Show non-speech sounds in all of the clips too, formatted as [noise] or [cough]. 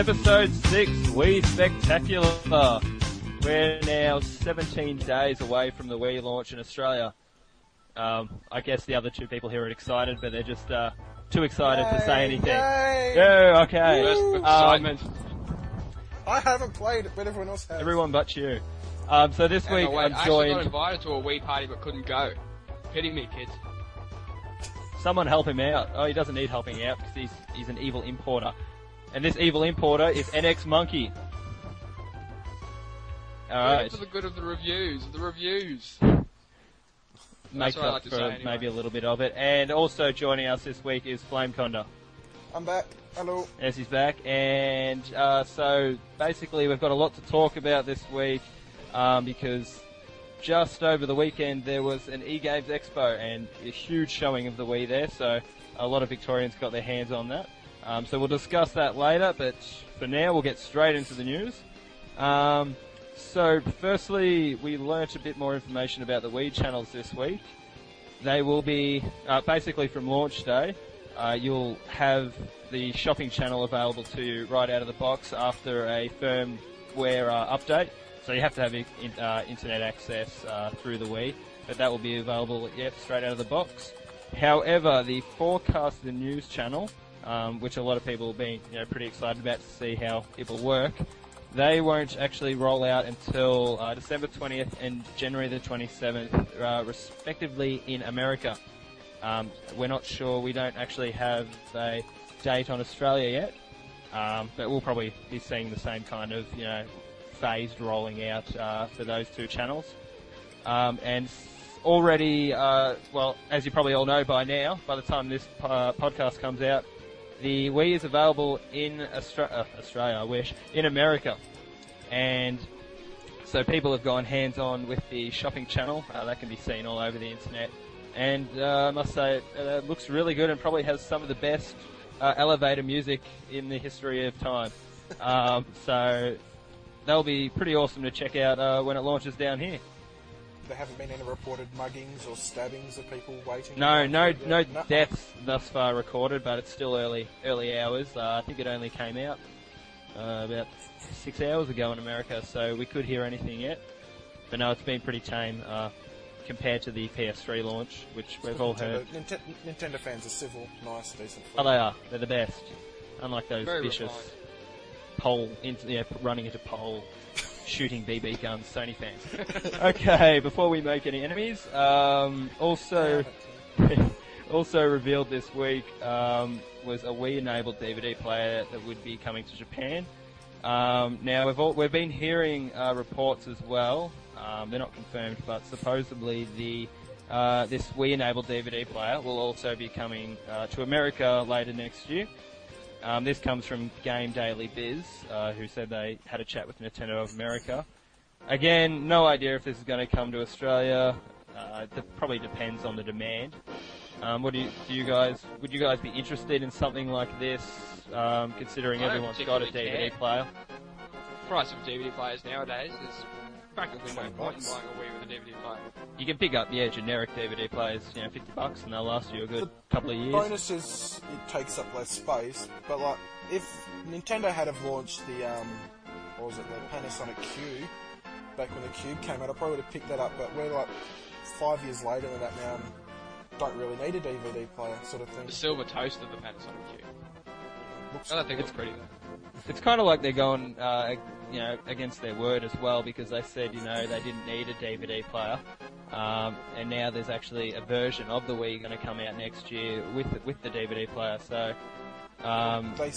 Podcast episode 6, Wii Spectacular. We're now 17 days away from the Wii launch in Australia. Um, I guess the other two people here are excited, but they're just uh, too excited to say anything. Yay! Yeah, okay. Burst of Um, excitement. I haven't played it, but everyone else has. everyone but you. Um, so this Hang week wait, I'm I actually got invited to a Wii party but couldn't go. Pity me, kids. Someone help him out. Oh, he doesn't need helping out because he's he's an evil importer, and this evil importer is NX Monkey. All Do it right, For the good of the reviews, the reviews. makes what I up like to for say anyway. maybe a little bit of it. And also joining us this week is Flame Conda. I'm back. Hello. As he's back, and uh, so basically we've got a lot to talk about this week um, because just over the weekend there was an eGames Expo and a huge showing of the Wii there. So a lot of Victorians got their hands on that. Um, so we'll discuss that later, but for now we'll get straight into the news. Um, so firstly, we learnt a bit more information about the Wii channels this week. They will be uh, basically from launch day. Uh, you'll have the shopping channel available to you right out of the box after a firmware uh, update. So you have to have in, uh, internet access uh, through the Wii, but that will be available yep, straight out of the box. However, the forecast the news channel, um, which a lot of people have been you know, pretty excited about to see how it will work, they won't actually roll out until uh, December 20th and January the 27th, uh, respectively, in America. Um, we're not sure. We don't actually have a date on Australia yet, um, but we'll probably be seeing the same kind of you know phased rolling out uh, for those two channels. Um, and already, uh, well, as you probably all know by now, by the time this uh, podcast comes out, the Wii is available in Austra- uh, Australia, I wish, in America, and so people have gone hands-on with the shopping channel. Uh, that can be seen all over the internet, and uh, I must say it uh, looks really good and probably has some of the best uh, elevator music in the history of time. [laughs] Um, so that'll be pretty awesome to check out uh, when it launches down here. There haven't been any reported muggings or stabbings of people waiting. No, no, no yet? No. deaths thus far recorded, but it's still early, early hours. Uh, I think it only came out uh, about six hours ago in America, so we could hear anything yet. But no, it's been pretty tame uh, compared to the PS3 launch, which we've all heard. Nintendo, Ninte- Nintendo fans are civil, nice, decent. Oh, they are. They're the best. Unlike those Very vicious refined. pole, into, yeah, running into pole, shooting BB guns, Sony fans. [laughs] okay, before we make any enemies, um, also [laughs] also revealed this week um, was a Wii-enabled DVD player that would be coming to Japan. Um, now we've all, we've been hearing uh, reports as well. Um, they're not confirmed, but supposedly the uh, this Wii-enabled DVD player will also be coming uh, to America later next year. Um, this comes from Game Daily Biz, uh, who said they had a chat with Nintendo of America. Again, no idea if this is going to come to Australia. Uh, it probably depends on the demand. Um, what do you, do you guys? Would you guys be interested in something like this? Um, considering everyone's got a DVD care. player. Price of DVD players nowadays, there's practically no point in buying a Wii with a DVD player. You can pick up yeah generic DVD players, you know, fifty bucks, and they'll last you a good couple of years. Bonus is it takes up less space, but like if Nintendo had have launched the um, what was it, the Panasonic Q, back when the Cube came out, I probably would have picked that up. But we're like five years later than that now, and don't really need a DVD player, sort of thing. The silver toast of the Panasonic Q. Looks I don't think it's pretty. It's kind of like they're going, uh, you know, against their word as well because they said, you know, they didn't need a DVD player, um, and now there's actually a version of the Wii going to come out next year with with the DVD player. So, um, they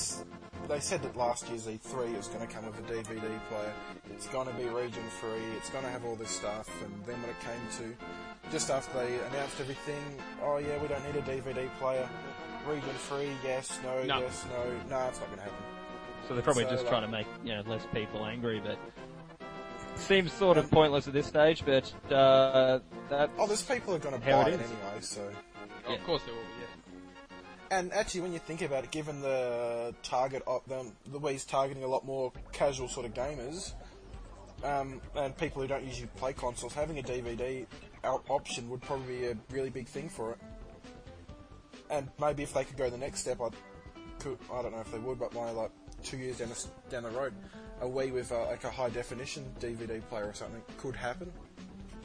they said that last year's E3 is going to come with a DVD player. It's going to be region free. It's going to have all this stuff. And then when it came to just after they announced everything, oh yeah, we don't need a DVD player. Region free, yes, no, No. yes, no. No, it's not going to happen. so they're probably So, just like- trying to make you know less people angry, but seems sort of pointless at this stage. But uh, that Oh, there's people are going to buy it it, is. anyway. So, Yeah. Of course there will be, yeah. and actually, when you think about it, given the target of them, the Wii's targeting a lot more casual sort of gamers, um, and people who don't usually play consoles, having a DVD op- option would probably be a really big thing for it. And maybe if they could go the next step, I could. I don't know if they would, but my like two years down the, down the road, a Wii with uh, like a high definition DVD player or something could happen.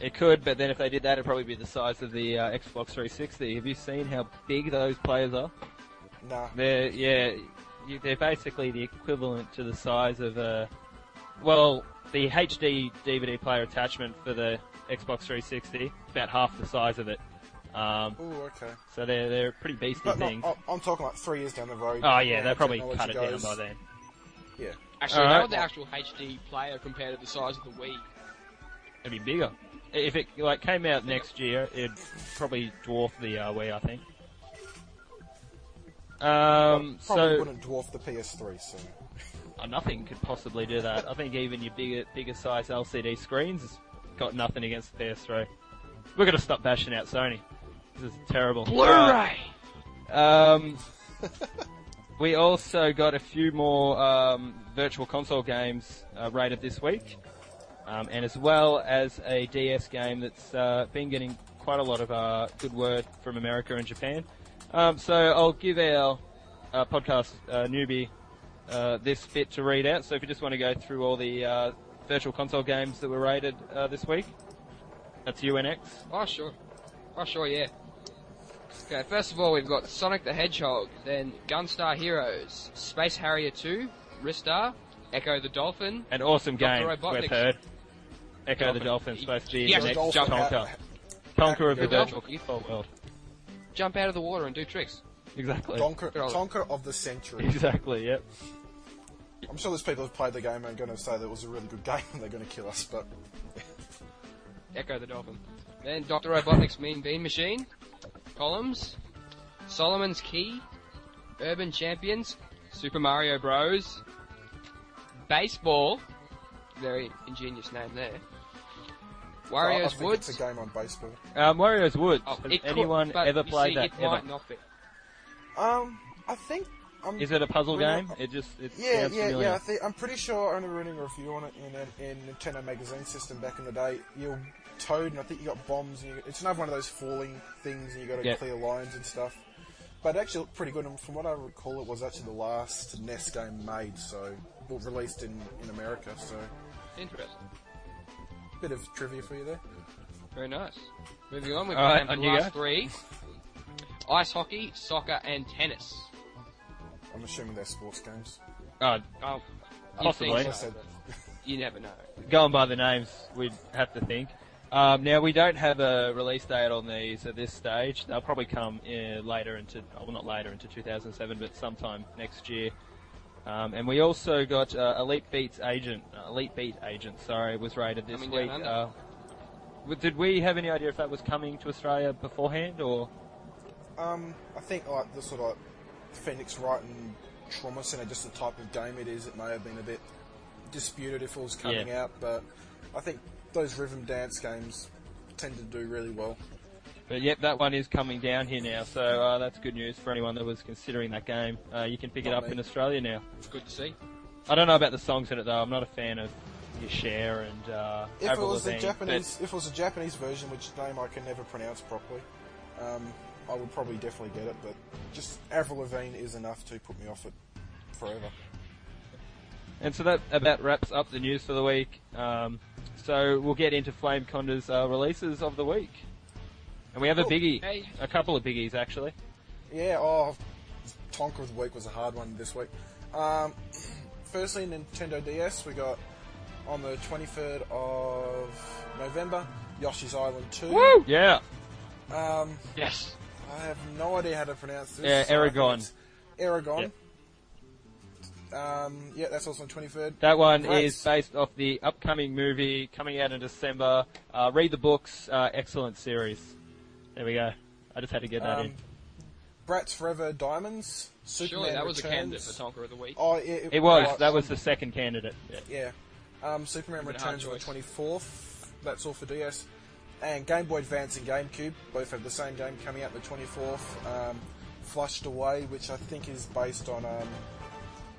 It could, but then if they did that, it'd probably be the size of the uh, Xbox 360. Have you seen how big those players are? Nah. They're yeah, you, they're basically the equivalent to the size of a well, the HD DVD player attachment for the Xbox 360, about half the size of it. Um, Oh, okay. so they're they're pretty beastly But things. I- I'm talking like three years down the road. Oh yeah, they the probably cut it down by then. Yeah. Actually, Alright. how would the actual HD player compare to the size of the Wii? It'd be bigger. If it like came out next year, it'd probably dwarf the uh, Wii, I think. Um, Probably so wouldn't dwarf the PS3. So uh, nothing could possibly do that. I think even your bigger, bigger size LCD screens has got nothing against the PS3. We're gonna stop bashing out Sony. This is terrible. Blu-ray. Um, [laughs] we also got a few more um, virtual console games uh, rated this week, um, and as well as a DS game that's uh, been getting quite a lot of uh, good word from America and Japan. Um, so I'll give our uh, podcast uh, newbie uh, this bit to read out. So if you just want to go through all the uh, virtual console games that were rated uh, this week, that's UNX. Oh, sure. Oh, sure, yeah. Okay, first of all, we've got Sonic the Hedgehog, then Gunstar Heroes, Space Harrier 2, Ristar, Ecco the Dolphin, An awesome game, Dr. Robotnik's- we've heard. Ecco the Dolphin. Dolphin, supposed to be Yeah, the the next Dolphin. Tonka. Tonka of the The virtual console world. jump out of the water and do tricks. Exactly. Tonka, Good Tonka of the century. Exactly, yep. I'm sure there's people who've played the game and are going to say that it was a really good game and they're going to kill us, but Ecco the Dolphin. Then Dr. Robotnik's Mean Bean Machine, Columns, Solomon's Key, Urban Champions, Super Mario Bros, Baseball, very ingenious name there. I Wario's think Woods. it's a game on baseball. Um, Wario's Woods. Oh, Has it could- anyone ever played see, that? It ever? might not be. Um, I think. I'm, Is it a puzzle Well, game? It just it Yeah, yeah, familiar. yeah. I think, I'm pretty sure I only reading a review on it in in, in Nintendo Magazine System back in the day. You're Toad, and I think you got bombs. And you, it's another one of those falling things, and you got to Yeah. clear lines and stuff. But it actually looked pretty good, and from what I recall, it was actually the last NES game made, so well, released in in America. So, Interesting. bit of trivia for you there. Very nice. Moving on, we've got on the you last go. three. Ice hockey, soccer, and tennis. I'm assuming they're sports games. Uh, oh, Oh, you Possibly. think I so, you never know. going by the names, we'd have to think. Um, now we don't have a release date on these at this stage. They'll probably come uh, later into, oh, well, not later into 2007, but sometime next year. Um, and we also got uh, Elite Beats Agent, uh, Elite Beat Agent, sorry, was rated this Coming down week. under. Uh, did we have any idea if that was coming to Australia beforehand, or um, I think like the sort of like Phoenix Wright and Trauma Center, just the type of game it is, it may have been a bit disputed if it was coming Yeah. out, but I think those rhythm dance games tend to do really well. But yep, that one is coming down here now, so uh, that's good news for anyone that was considering that game. Uh, you can pick it up me. in Australia now. It's good to see. I don't know about the songs in it though. I'm not a fan of your Cher and uh, If it Avril was a Lavigne, Japanese, if it was a Japanese version, which name I can never pronounce properly, um, I would probably definitely get it. But just Avril Lavigne is enough to put me off it forever. and so that about wraps up the news for the week. Um, so we'll get into Flame Conda's uh, releases of the week, and we have a biggie, Hey. a couple of biggies actually. Yeah, oh, Tonka of the week was a hard one this week. Um, [clears throat] firstly, Nintendo DS, we got on the 23rd of November, Yoshi's Island 2. Yeah, Um, Yes. I have no idea how to pronounce this. Yeah, so I Aragon. it's Aragon. Um, yeah, that's also on 23rd. that one Great. is based off the upcoming movie coming out in December. Uh, read the books, uh, excellent series. There we go. I just had to get that Um, in. Bratz Forever Diamonds. Superman Surely that was a candidate for Tonka of the Week. Oh, it, It was. right, That was the second candidate. Yeah. Yeah. Um, Superman Bit of hard Returns on the 24th. That's all for DS. And Game Boy Advance and GameCube both have the same game coming out the 24th. Um, Flushed Away, which I think is based on um,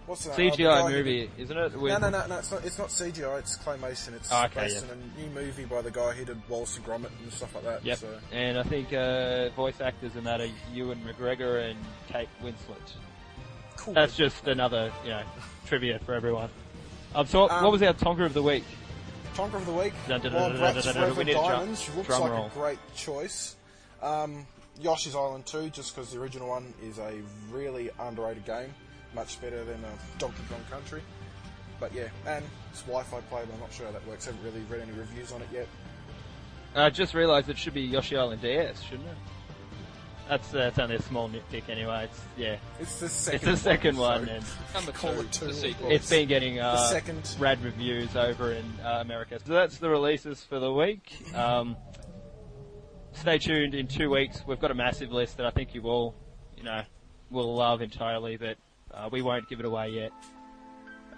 what's the oh, the CGI who movie, isn't it? With- No, no, no, no. It's not. It's not CGI. It's claymation. It's Oh, okay, based yeah. on a new movie by the guy who did Wallace and Gromit and stuff like that. Yep. So And I think uh, voice actors in that are Ewan McGregor and Kate Winslet. Cool. That's just another, you know, trivia for everyone. Um, so what, Um, what was our Tonka of the week? Tonka of the week. Dun, dun, dun, a drum- Diamonds looks drum like roll. a great choice. Um, Yoshi's Island 2, just because the original one is a really underrated game, much better than uh, Donkey Kong Country. But yeah, and it's Wi-Fi playable. I'm not sure how that works. I haven't really read any reviews on it yet. I just realised it should be Yoshi Island DS, shouldn't it? That's uh, that's only a small nitpick anyway. It's yeah, It's the second. it's second. the second one, so and Number Call two, it two. the sequel. it's been getting uh, the second. rad reviews over in uh, America. So that's the releases for the week. Um, stay tuned in two weeks. We've got a massive list that I think you all, you know, will love entirely, but uh, we won't give it away yet.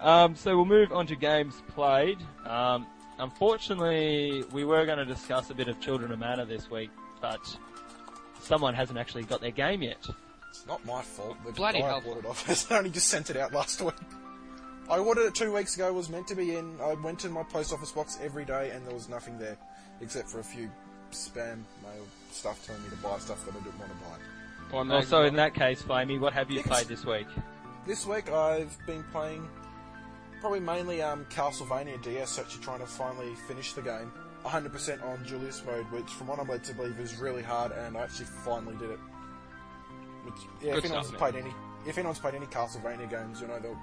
Um, so we'll move on to games played. Um, unfortunately, we were going to discuss a bit of Children of Mana this week, but someone hasn't actually got their game yet. It's not my fault. The Bloody guy I hell. bought it off [laughs] has only just sent it out last week. I ordered it two weeks ago. Was meant to be in. I went to my post office box every day, and there was nothing there, except for a few spam mail stuff telling me to buy stuff that I didn't want to buy. By Mag- Also, in that case, Flamey, what have you played this week? This week I've been playing probably mainly um, Castlevania DS, actually trying to finally finish the game. 100% on Julius mode, which from what I'm led to believe is really hard, and I actually finally did it. Which, yeah, Good if anyone's stuff, played any, if anyone's played any Castlevania games, you know they're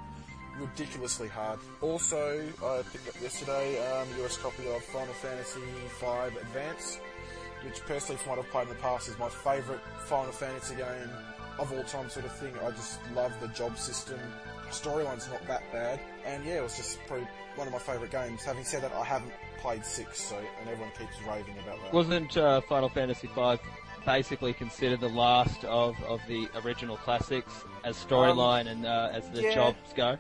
ridiculously hard. Also, I picked up yesterday um, US copy of Final Fantasy V Advance, which personally, from what I've played in the past, is my favourite Final Fantasy game of all time, sort of thing. I just love the job system. Storyline's not that bad, and yeah, it was just probably one of my favourite games. Having said that, I haven't played six, so and everyone keeps raving about that. Wasn't uh, Final Fantasy V basically considered the last of, of the original classics as storyline and uh, as the yeah. jobs go?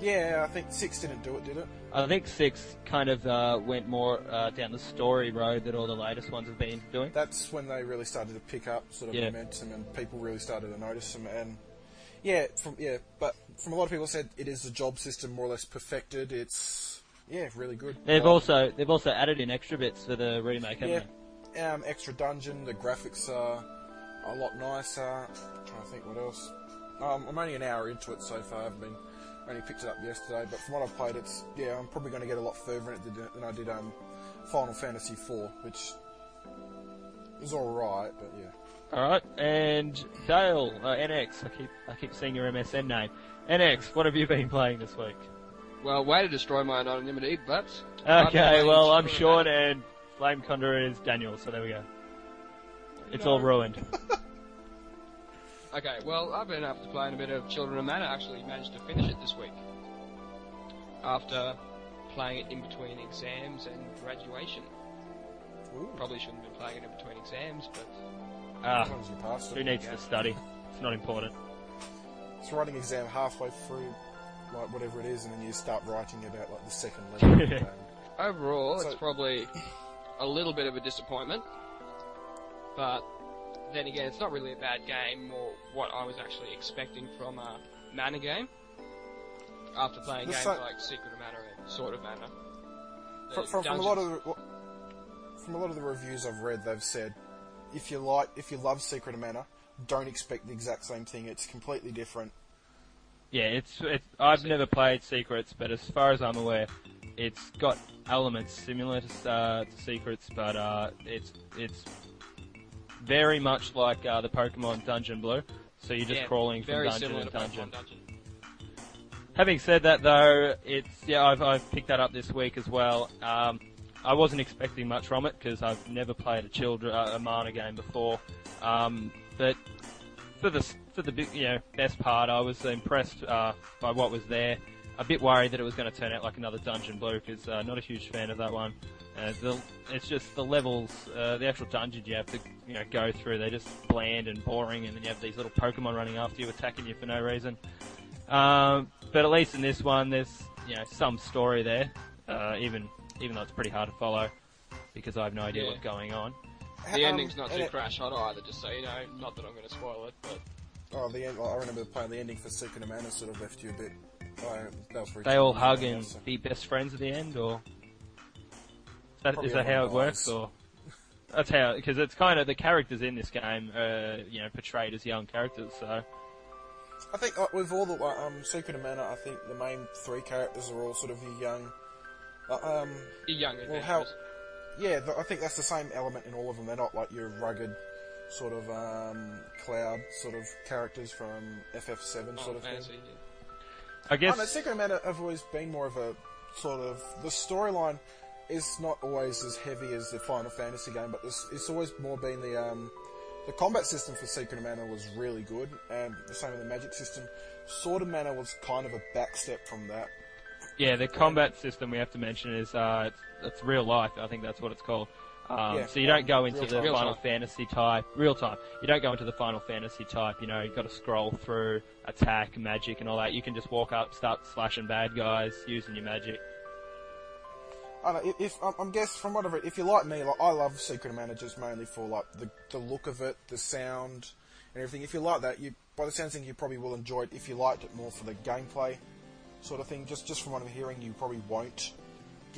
Yeah, I think six didn't do it, did it? I think six kind of uh, went more uh, down the story road that all the latest ones have been doing. That's when they really started to pick up sort of Yeah. momentum, and people really started to notice them. And yeah, from yeah, but from a lot of people said it is the job system more or less perfected. It's yeah, really good. They've Um, also they've also added in extra bits for the remake, haven't yeah, they? um, extra dungeon. The graphics are a lot nicer. trying to think what else. Um, I'm only an hour into it so far. I haven't been only picked it up yesterday, but from what I've played, it's yeah, I'm probably going to get a lot further in it than, than I did um, Final Fantasy IV, which is all right, but yeah. All right, and Dale uh, NX. I keep I keep seeing your MSN name. NX, what have you been playing this week? Well, way to destroy my anonymity, but Okay, well I'm Children Sean and Flame Condor is Daniel, so there we go. It's all ruined. [laughs] Okay, well, I've been after playing a bit of Children of Mana. Actually, managed to finish it this week after playing it in between exams and graduation. Ooh, Probably shouldn't have been playing it in between exams, but Ah, as long as you passed who needs to study? It's not important. It's writing exam halfway through, like whatever it is, and then you start writing about like the second level. of the [laughs] game. overall, So- it's probably a little bit of a disappointment. But then again, it's not really a bad game, or what I was actually expecting from a Mana game. After playing The games fa- like Secret of Mana and Sword of Mana. From, from, from a lot of the, from a lot of the reviews I've read, they've said if you like, if you love Secret of Mana, don't expect the exact same thing. It's completely different. Yeah, it's, it's I've never played Secrets, but as far as I'm aware, it's got elements similar to, uh, to Secrets, but uh, it's it's very much like uh, the Pokemon Dungeon Blue. So you're just Yeah, crawling from dungeon to dungeon. Dungeon. Having said that, though, it's yeah, I've, I've picked that up this week as well. Um, I wasn't expecting much from it because I've never played a children uh, a Mana game before. Um, but for the for the you know best part, I was impressed uh, by what was there. A bit worried that it was going to turn out like another Dungeon Blue because uh, not a huge fan of that one. Uh, the, it's just the levels, uh, the actual dungeons you have to you know go through. They're just bland and boring, and then you have these little Pokemon running after you, attacking you for no reason. Um, but at least in this one, there's you know some story there, uh, even even though it's pretty hard to follow because I have no idea Yeah. what's going on. The Um, ending's not too it- crash hot either, just so you know. Not that I'm going to spoil it, but Oh, the end, I remember playing the ending for Secret of Mana sort of left you a bit. I, that was very They all hug and so- be best friends at the end, or is that, that how it works? Or that's how because it's kind of the characters in this game, are, you know, portrayed as young characters. So I think uh, with all the um, Secret of Mana, I think the main three characters are all sort of your young. Uh, um, Your young well, how? Yeah, th- I think that's the same element in all of them. They're not like your rugged, sort of um, cloud sort of characters from FF7 sort Oh, of thing. yeah. I I guess know Secret of Mana have always been more of a sort of the storyline is not always as heavy as the Final Fantasy game, but this, it's always more been the um, the combat system for Secret of Mana was really good, and the same with the magic system. Sword of Mana was kind of a backstep from that. Yeah, the combat system we have to mention is uh, it's, it's real life. I think that's what it's called. Um, Yeah, so you don't go um, into the time. Final. Fantasy type real time. You don't go into the Final Fantasy type. You know, you've got to scroll through attack, magic, and all that. You can just walk up, start slashing bad guys using your magic. I don't know, if, if I'm- guess from what I've read, if you're like me, like I love Secret of Mana just mainly for like the the look of it, the sound, and everything. If you like that, you by the sounds of things, you probably will enjoy it. If you liked it more for the gameplay sort of thing, just just from what I'm hearing, you probably won't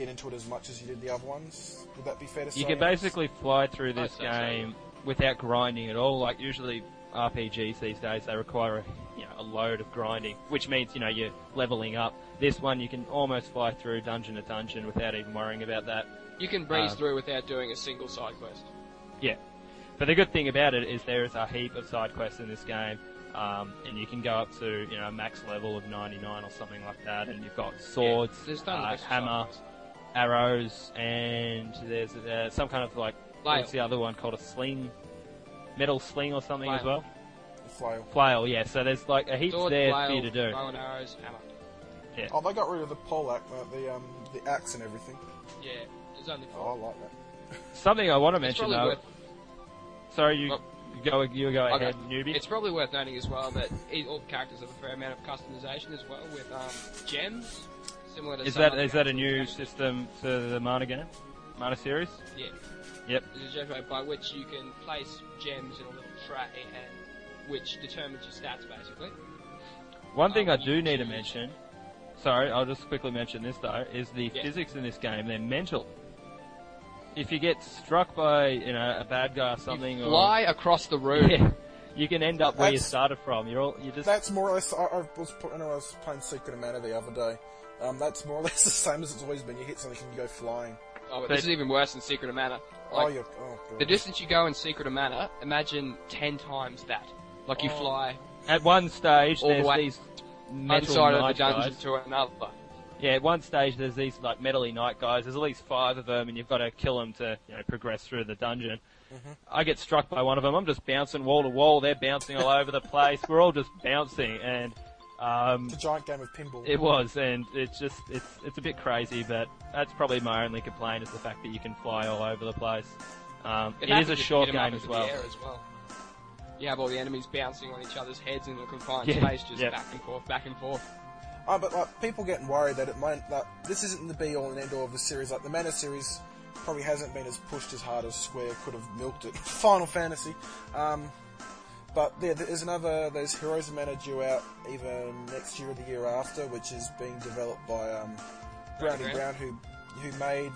get into it as much as you did the other ones. Would that be fair to say? You can basically fly through this I'd so. game without grinding at all. Like usually RPGs these days, they require a, you know, a load of grinding, which means you know you're leveling up. This one you can almost fly through dungeon to dungeon without even worrying about that. You can breeze Uh, through without doing a single side quest. Yeah. But the good thing about it is there is a heap of side quests in this game, um, and you can go up to you know a max level of 99 or something like that, and you've got swords, Yeah, there's uh, hammer, quests. Arrows, and there's uh, some kind of like what's the other one called a sling, metal sling or something as well. flail. Flail, yeah. So there's like a heap Sword, there flail, for you to do. bow and arrows, hammer. Oh, they got rid of the pole axe, uh, the um the axe and everything. Yeah, there's only Oh, I like that. [laughs] Something I want to mention though. worth Sorry, you Well- you go you go Okay. ahead, newbie. It's probably worth noting as well that e- all the characters have a fair amount of customization as well with um, gems, similar to Is some that other is that a new that you can- system for the Mana game, Mana series? Yeah. Yep. There's a gem by which you can place gems in a little tray and which determines your stats basically. One thing Um, I do need to mention, sorry, I'll just quickly mention this though, is the Yeah. physics in this game. They're mental. If you get struck by you know a bad guy or something, you fly across the or room. yeah, you can end up where you started from. You're all you just That's more or less. I, I was put- I was playing Secret of Mana the other day. Um, that's more or less [laughs] the same as it's always been. You hit something and you go flying. Oh, but But- this is even worse than Secret of Mana. oh, Like, you're. Oh, the distance you go in Secret of Mana, imagine ten times that. Like you Oh. fly at one stage all the there's way these one metal side of the knight dungeon guys. to another. Yeah, at one stage there's these like metally night guys. There's at least five of them, and you've got to kill them to you know progress through the dungeon. Mm-hmm. I get struck by one of them. I'm just bouncing wall to wall. They're bouncing all over the place. We're all just bouncing, and um, It's a giant game of pinball. it was, and it's just it's it's a bit crazy. But that's probably my only complaint is the fact that you can fly all over the place. Um, it is a short hit 'em up game as well. As well. You have all the enemies bouncing on each other's heads in a confined Yeah, space, just yeah. back and forth, back and forth. Oh, but like people getting worried that it might like this isn't the be all and end all of the series. Like the Mana series probably hasn't been as pushed as hard as Square could have milked it. [laughs] Final Fantasy. Um, but yeah, there's another. There's Heroes of Mana due out either next year or the year after, which is being developed by um, Brownie Brown. Brown, who who made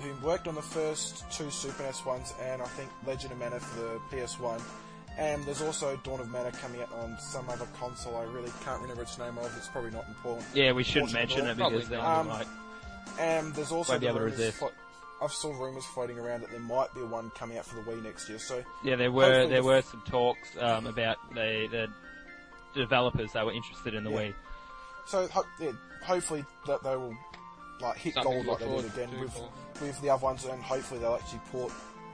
who worked on the first two Super NES ones, and I think Legend of Mana for the PS1. And there's also Dawn of Mana coming out on some other console. I really can't remember its name of. It's probably not important. Yeah, we shouldn't mention it probably because then not. Um, we might. And there's also Won't be the able to rumours resist. flo- I've saw rumours floating around that there might be one coming out for the Wii next year. So Yeah, there were there the- were some talks um, about the the developers that were interested in the Yeah. Wii. So ho- yeah, hopefully that they will like hit Something gold like they did again with for- with the other ones, and hopefully they'll actually port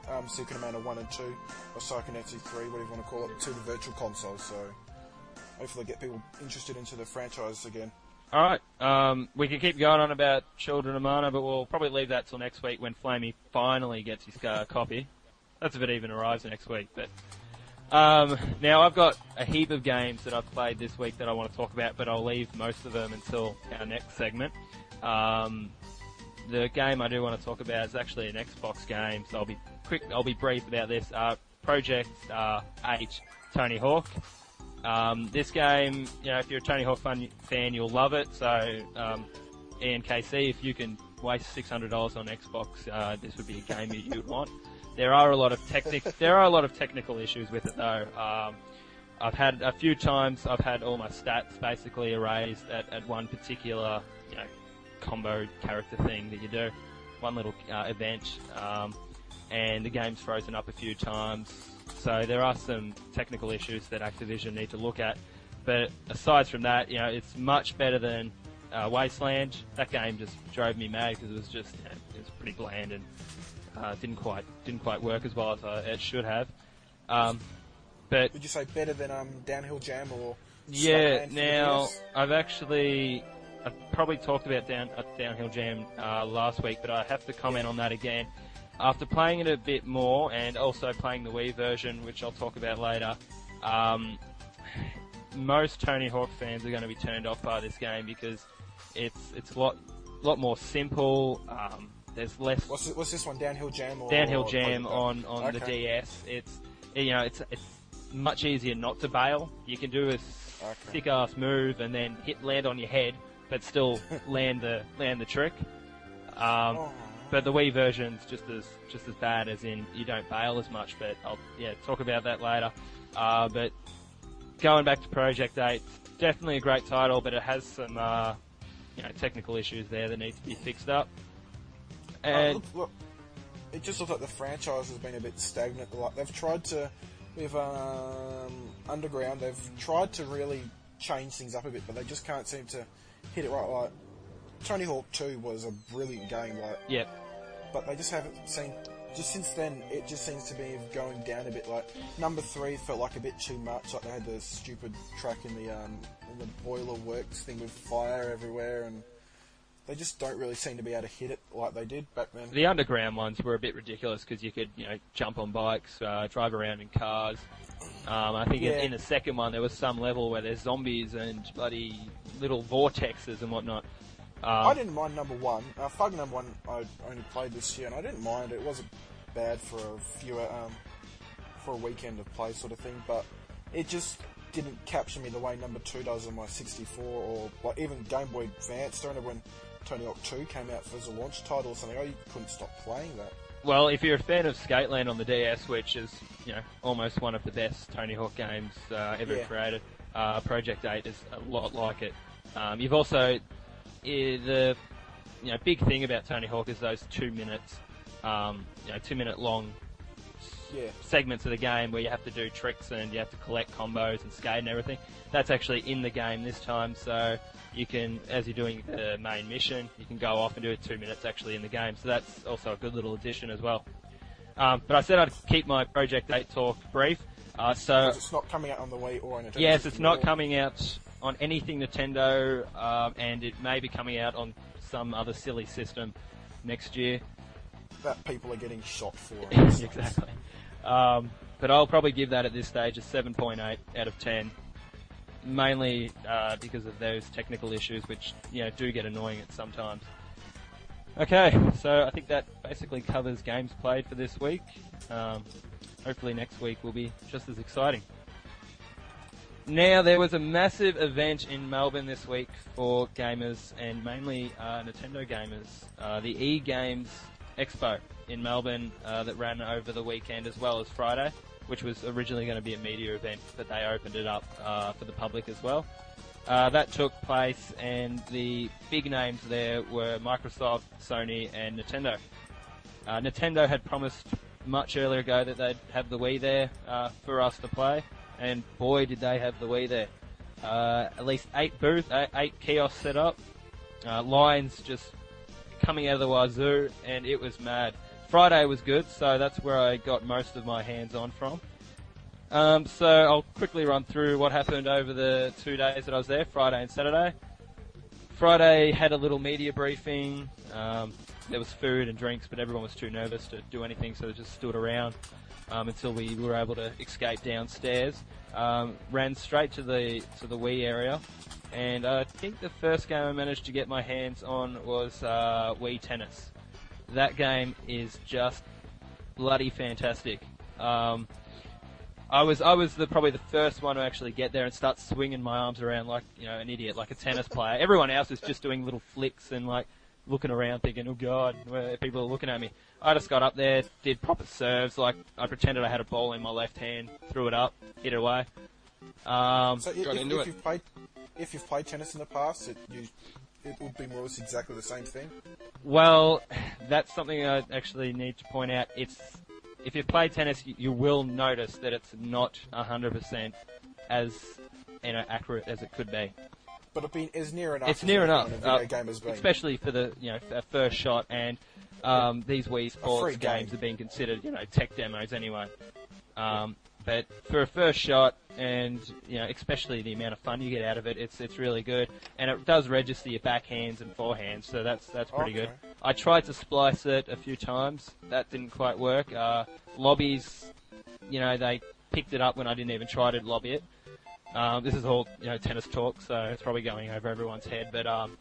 um, Secret of Mana one and two or Psychonauts 3, whatever you want to call it, to the virtual console. So hopefully get people interested into the franchise again. All right, um, we can keep going on about Children of Mana, but we'll probably leave that till next week when Flamey finally gets his uh, copy. That's if it even arrives next week. But um, now I've got a heap of games that I've played this week that I want to talk about, but I'll leave most of them until our next segment. Um, the game I do want to talk about is actually an Xbox game, so I'll be quick. I'll be brief about this. Uh, Project uh, Eight, Tony Hawk. Um, this game, you know, if you're a Tony Hawk fan, you'll love it. So, um, Ian KC, if you can waste six hundred dollars on Xbox, uh, this would be a game you would want. There are a lot of technic, there are a lot of technical issues with it though. Um, I've had a few times. I've had all my stats basically erased at, at one particular, you know, combo character thing that you do, one little uh, event, um, and the game's frozen up a few times. So there are some technical issues that Activision need to look at. But aside from that, you know, it's much better than uh, Wasteland. That game just drove me mad because it was just, you know, it was pretty bland and uh, didn't quite didn't quite work as well as uh, it should have. Um, but Would you say better than um, Downhill Jam or? yeah, now? I've actually I've probably talked about down uh, Downhill Jam uh, last week, but I have to comment on that again. After playing it a bit more and also playing the Wii version, which I'll talk about later, um, most Tony Hawk fans are going to be turned off by this game because it's it's a lot lot more simple. Um, there's less What's, it, what's this one? Downhill Jam or downhill jam or- on, on the DS. It's you know it's it's much easier not to bail. You can do a Okay. sick ass move and then hit land on your head, but still [laughs] land the land the trick. Um, Oh. But the Wii version's just as just as bad as in you don't bail as much. But I'll yeah talk about that later. Uh, but going back to Project 8, definitely a great title, but it has some uh, you know technical issues there that need to be fixed up. Oh, And look, look, it just looks like the franchise has been a bit stagnant. Like they've tried to, with um, Underground, they've tried to really change things up a bit, but they just can't seem to hit it right. Like Tony Hawk 2 was a brilliant game, like, yeah, but they just haven't seen. Just since then, it just seems to be going down a bit. Like number three felt like a bit too much. Like they had the stupid track in the um, in the boiler works thing with fire everywhere, and they just don't really seem to be able to hit it like they did back then. the underground ones were a bit ridiculous because you could, you know, jump on bikes, uh, drive around in cars. Um, I think in, in the second one there was some level where there's zombies and bloody little vortexes and whatnot. Um, I didn't mind number one. Uh, Fug number one, I only played this year, and I didn't mind it. It wasn't bad for a few um, for a weekend of play sort of thing, but it just didn't capture me the way number two does on my 64 or like even Game Boy Advance. Don't remember when Tony Hawk 2 came out as a launch title or something. Oh, you couldn't stop playing that. Well, if you're a fan of Sk8land on the DS, which is you know almost one of the best Tony Hawk games uh, ever Yeah. created, uh, Project 8 is a lot like it. Um, you've also the you know big thing about Tony Hawk is those two minutes, um, you know two minute long Yeah. segments of the game where you have to do tricks and you have to collect combos and skate and everything. That's actually in the game this time, so you can, as you're doing the main mission, you can go off and do it two minutes actually in the game. So that's also a good little addition as well. Um, but I said I'd keep my Project 8 talk brief. Uh, so it's not coming out on the Wii or on Nintendo. Yes, it's not coming out on anything Nintendo, um, and it may be coming out on some other silly system next year. That people are getting shot for. [laughs] exactly. Um, but I'll probably give that at this stage a 7.8 out of 10, mainly uh, because of those technical issues, which you know do get annoying at sometimes. Okay, so I think that basically covers games played for this week. Um, hopefully next week will be just as exciting. Now, there was a massive event in Melbourne this week for gamers and mainly uh, Nintendo gamers. Uh, the E Games Expo in Melbourne uh, that ran over the weekend as well as Friday, which was originally going to be a media event, but they opened it up uh, for the public as well. Uh, that took place, and the big names there were Microsoft, Sony, and Nintendo. Uh, Nintendo had promised much earlier ago that they'd have the Wii there uh, for us to play, and boy, did they have the Wii there. Uh, at least eight booth, eight, eight kiosks set up, uh, lines just coming out of the wazoo, and it was mad. Friday was good, so that's where I got most of my hands on from. Um, so I'll quickly run through what happened over the two days that I was there, Friday and Saturday. Friday had a little media briefing. Um, there was food and drinks, but everyone was too nervous to do anything, so they just stood around um, until we were able to escape downstairs. Um, ran straight to the to the Wii area, and I think the first game I managed to get my hands on was uh, Wii Tennis. That game is just bloody fantastic. Um, I was I was the probably the first one to actually get there and start swinging my arms around like you know an idiot, like a tennis player. Everyone else is just doing little flicks and like looking around, thinking, "Oh God, people are looking at me." I just got up there, did proper serves, like I pretended I had a ball in my left hand, threw it up, hit it away. Um, So if, Got if, into if it. you've played if you've played tennis in the past, it, you, it would be more or less exactly the same thing. Well, [sighs] that's something I actually need to point out. It's if you play tennis, you, you will notice that it's not hundred percent as you know accurate as it could be. But it been as near enough. It's near enough, in a video uh, game has been. especially for the you know f- first shot and um, these Wii Sports free game. games are being considered you know tech demos anyway. Um, but for a first shot and you know especially the amount of fun you get out of it, it's it's really good and it does register your backhands and forehands, so that's that's pretty good. I tried to splice it a few times, that didn't quite work. Uh, lobbies, you know, they picked it up when I didn't even try to lobby it. Um, this is all you know tennis talk, so it's probably going over everyone's head. But um,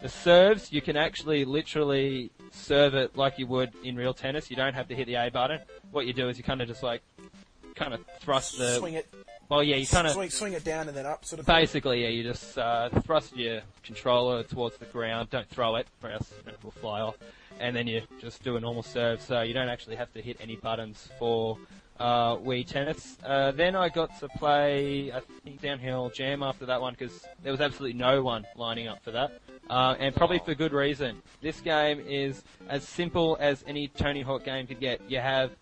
the serves, you can actually literally serve it like you would in real tennis. You don't have to hit the A button. What you do is you kind of just like, kind of thrust the. swing it, Well, yeah, you kind of swing, swing it down and then up, sort of. thing. basically, yeah, you just uh, thrust your controller towards the ground. Don't throw it, or else it will fly off. And then you just do a normal serve, so you don't actually have to hit any buttons for uh, Wii Tennis. Uh, then I got to play, I think, Downhill Jam after that one because there was absolutely no one lining up for that. Uh, and probably for good reason. This game is as simple as any Tony Hawk game could get. You have,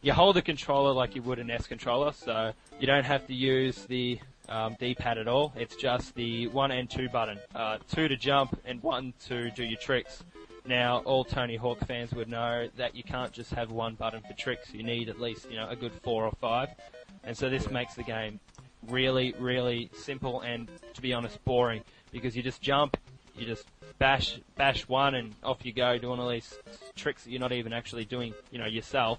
you hold the controller like you would an S controller, so you don't have to use the um, D-pad at all. It's just the one and two button, uh, two to jump and one to do your tricks. Now, all Tony Hawk fans would know that you can't just have one button for tricks. You need at least, you know, a good four or five. And so this makes the game really, really simple and, to be honest, boring because you just jump, you just bash, bash one, and off you go doing all these tricks that you're not even actually doing, you know, yourself.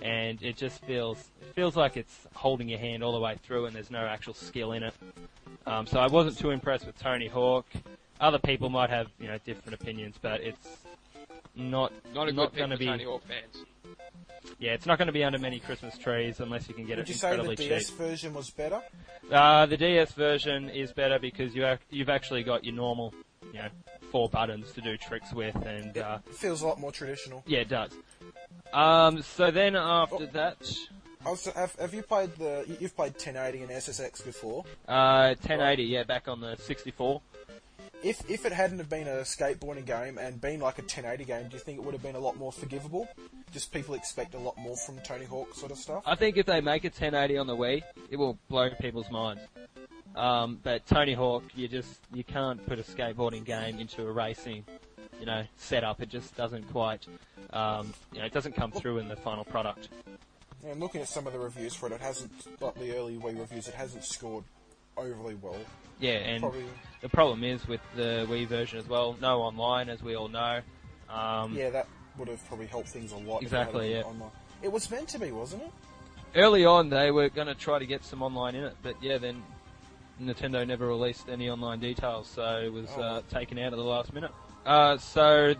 And it just feels, it feels like it's holding your hand all the way through, and there's no actual skill in it. Um, so I wasn't too impressed with Tony Hawk. Other people might have, you know, different opinions, but it's not Not a not pick going to be. Tony Hawk fans. Yeah, it's not going to be under many Christmas trees unless you can get Would it you say the incredibly DS cheap. version was better? Uh, the DS version is better because you ac- you've actually got your normal, you know, four buttons to do tricks with, and uh, It feels a lot more traditional. yeah, it does. Um, so then after Oh. that, Also, have, have you played the? you- You've played 1080 and SSX before. uh, 1080, yeah, back on the 64. If if it hadn't have been a skateboarding game and been like a 1080 game, do you think it would have been a lot more forgivable? Just people expect a lot more from Tony Hawk sort of stuff. I think if they make a 1080 on the Wii, it will blow people's minds. Um, but Tony Hawk, you just you can't put a skateboarding game into a racing, you know, setup. It just doesn't quite, um, you know, it doesn't come through in the final product. And looking at some of the reviews for it, it hasn't like the early Wii reviews. It hasn't scored overly well. Yeah, and Probably, the problem is with the Wii version as well, no online, as we all know. Um, yeah, that would have probably helped things a lot. it Exactly, yeah. online. It was meant to be, wasn't it? Early on, they were going to try to get some online in it, but yeah, then Nintendo never released any online details, so it was Oh. uh, taken out at the last minute. Uh, so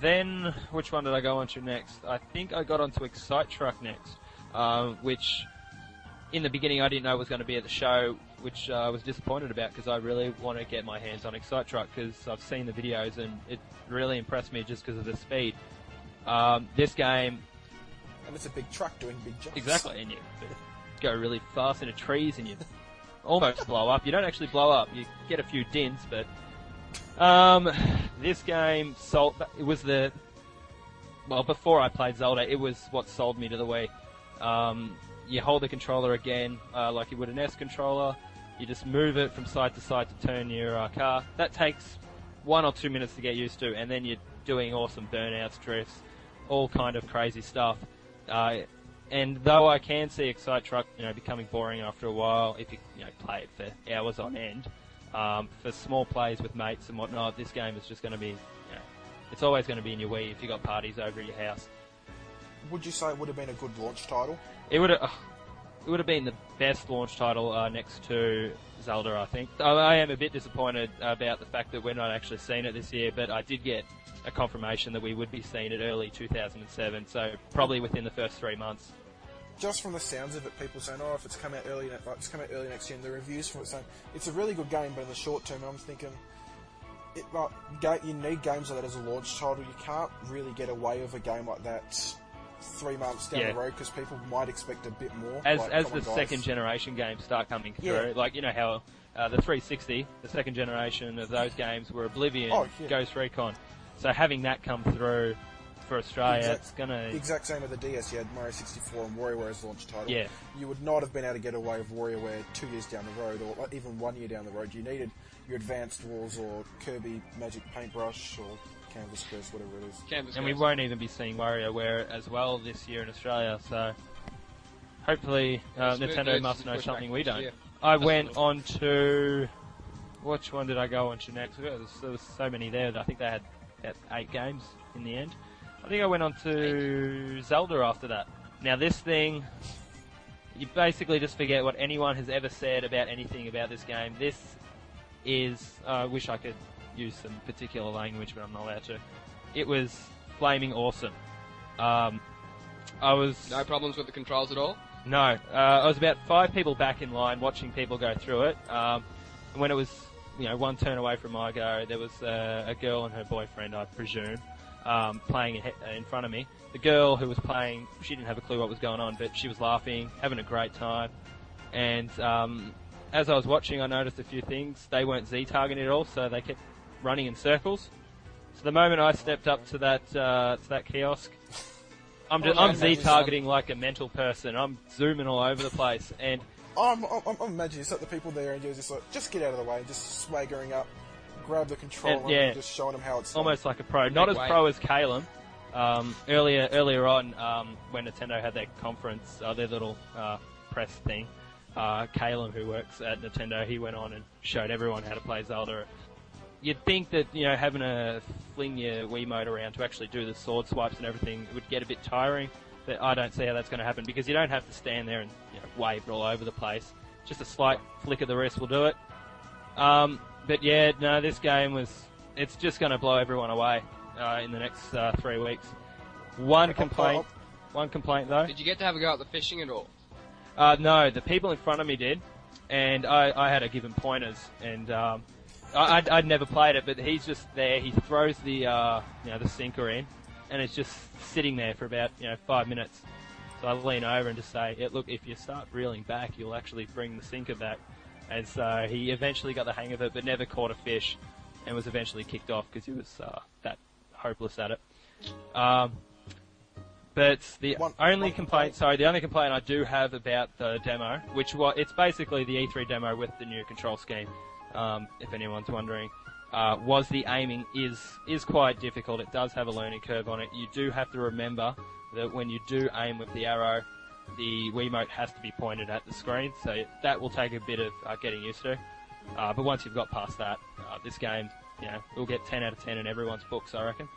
then, which one did I go on to next? I think I got onto Excite Truck next, um, which in the beginning I didn't know was going to be at the show, which uh, I was disappointed about because I really want to get my hands on Excite Truck because I've seen the videos and it really impressed me just because of the speed. Um, this game And it's a big truck doing big jumps. Exactly, and you go really fast into trees and you almost [laughs] blow up. You don't actually blow up. You get a few dents, but um, this game sold. It was the well before I played Zelda. It was what sold me to the Wii. Um, you hold the controller again, uh, like you would an S controller. You just move it from side to side to turn your uh, car. That takes one or two minutes to get used to, and then you're doing awesome burnouts, drifts, all kind of crazy stuff. Uh, and though I can see Excite Truck, you know, becoming boring after a while if you, you know, play it for hours on end, um, for small plays with mates and whatnot, this game is just going to be, you know, it's always going to be in your Wii if you've got parties over at your house. Would you say it would have been a good launch title? It would have, it would have been the best launch title uh, next to Zelda, I think. I, am a bit disappointed about the fact that we're not actually seeing it this year, but I did get a confirmation that we would be seeing it early 2007, so probably within the first three months. Just from the sounds of it, people saying, "Oh, if it's come out early, like, it's come out early next year," and the reviews from it saying it's a really good game, but in the short term, I'm thinking, it, like, you need games like that as a launch title. You can't really get away with a game like that three months down Yeah. the road because people might expect a bit more. as like as the Guys. second generation games start coming Yeah. through, like you know how uh, the 360, the second generation of those games were Oblivion, Oh, yeah. Ghost Recon. So having that come through for Australia, Exact- it's gonna The exact same with the DS. You had Mario 64 and WarioWare as launch title. Yeah. You would not have been able to get away with WarioWare two years down the road, or even one year down the road. You needed your Advanced Wars or Kirby Magic Paintbrush or Canvas Quest, whatever it is. Canvas and we won't even be seeing WarioWare as well this year in Australia. So hopefully uh, Nintendo must know something we don't. I That's went on to which one did I go on to next? There was, there was so many there. that I think they had about eight games in the end. I think I went on to Zelda after that. Now this thing, you basically just forget what anyone has ever said about anything about this game. This is, I wish I could use some particular language, but I'm not allowed to. It was flaming awesome. Um, I was No problems with the controls at all. no, uh, I was about five people back in line watching people go through it. Um, and when it was, you know, one turn away from my go, there was uh, a girl and her boyfriend, I presume, um, playing in, in front of me. The girl who was playing, she didn't have a clue what was going on, but she was laughing, having a great time. And um, as I was watching, I noticed a few things. They weren't Z targeting at all, so they kept running in circles. So the moment I stepped up to that uh, to that kiosk, I'm, just, I'm Z targeting like a mental person. I'm zooming all over the place, and I'm, I'm, I'm imagining it's like the people there and you're just like, just get out of the way, and just swaggering up, grab the controller, And, yeah. and just showing them how it's done. almost like a pro. Not as way. pro as Calum. Um, earlier, earlier on, um, when Nintendo had their conference, uh, their little uh, press thing, uh, Calum, who works at Nintendo, he went on and showed everyone how to play Zelda. You'd think that you know having to fling your Wiimote around to actually do the sword swipes and everything would get a bit tiring, but I don't see how that's going to happen because you don't have to stand there and you know, wave it all over the place. Just a slight flick of the wrist will do it. Um, but yeah, no, this game was. It's just going to blow everyone away uh, in the next uh, three weeks. One complaint. One complaint though. Did you get to have a go at the fishing at all? Uh, no, the people in front of me did, and I, I had to give them pointers, and um, I, I'd, I'd never played it, but he's just there. He throws the uh, you know the sinker in, and it's just sitting there for about you know five minutes. So I lean over and just say, yeah, "Look, if you start reeling back, you'll actually bring the sinker back." And so he eventually got the hang of it, but never caught a fish, and was eventually kicked off because he was uh, that hopeless at it. Um, but the One- only one complaint, complaint. sorry, the only complaint I do have about the demo, which was it's basically the E3 demo with the new control scheme, um, if anyone's wondering, uh, was the aiming is is quite difficult. It does have a learning curve on it. You do have to remember that when you do aim with the arrow, the Wiimote has to be pointed at the screen, so that will take a bit of uh, getting used to. Uh, but once you've got past that, uh, this game, you know, will get 10 out of 10 in everyone's books, I reckon.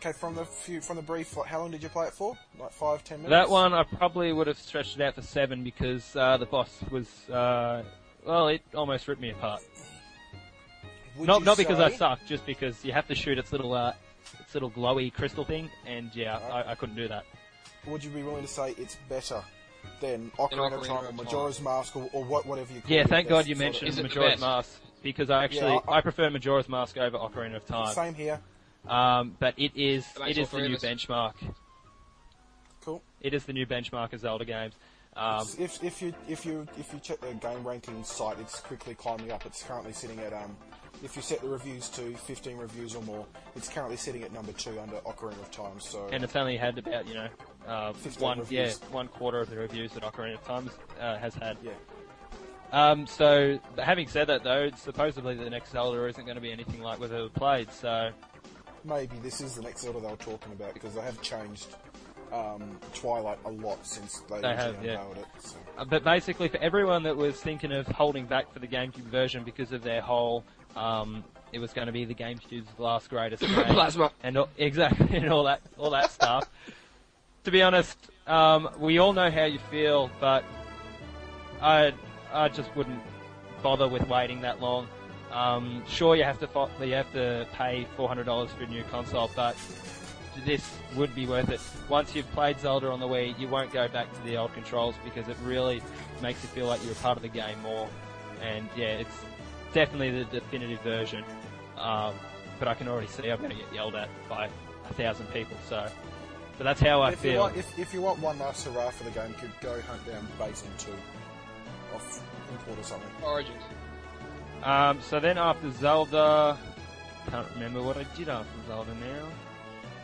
Okay, from the few, from the brief, like, how long did you play it for? Like five, ten minutes. That one I probably would have stretched it out for seven because uh, the boss was, uh, well, it almost ripped me apart. Would not you not because I say- suck, just because you have to shoot its little uh, its little glowy crystal thing, and yeah, I, I couldn't do that. Would you be willing to say it's better than Ocarina of Ocarina Time or Time. Majora's Mask or, or what, whatever you call Yeah, it? thank God you sort of- mentioned Is Majora's? Mask because I actually Yeah, I- I, prefer Majora's Mask over Ocarina of Time. Same here. Um, but it is That makes it all is the new benchmark. Cool. It is the new benchmark of Zelda games. Um, if if you if you if you check the game ranking site, it's quickly climbing up. It's currently sitting at um. If you set the reviews to 15 reviews or more, it's currently sitting at number two under Ocarina of Time. So and it's only had about you know uh, 15 one yeah one quarter of the reviews that Ocarina of Time uh, has had. yeah, Um, so having said that though, supposedly the next Zelda isn't going to be anything like we've ever played. So maybe this is the next Zelda they were talking about because they have changed um, Twilight a lot since they, They originally have, yeah. unveiled it. So. Uh, But basically, for everyone that was thinking of holding back for the GameCube version because of their whole, um, it was going to be the GameCube's last greatest [laughs] game, Plasma. and all, exactly, [laughs] and all that, all that stuff. To be honest, um, we all know how you feel, but I, I just wouldn't bother with waiting that long. Um, sure, you have to fo- you have to pay four hundred dollars for a new console, but this would be worth it. Once you've played Zelda on the Wii, you won't go back to the old controls because it really makes you feel like you're a part of the game more. And yeah, it's definitely the definitive version. Um, but I can already see I'm going to get yelled at by a thousand people. So But that's how I if you feel. want, if, if you want one last hurrah for the game, could go hunt down Basin two off import or something. Origins. Um, so then after Zelda, can't remember what I did after Zelda now.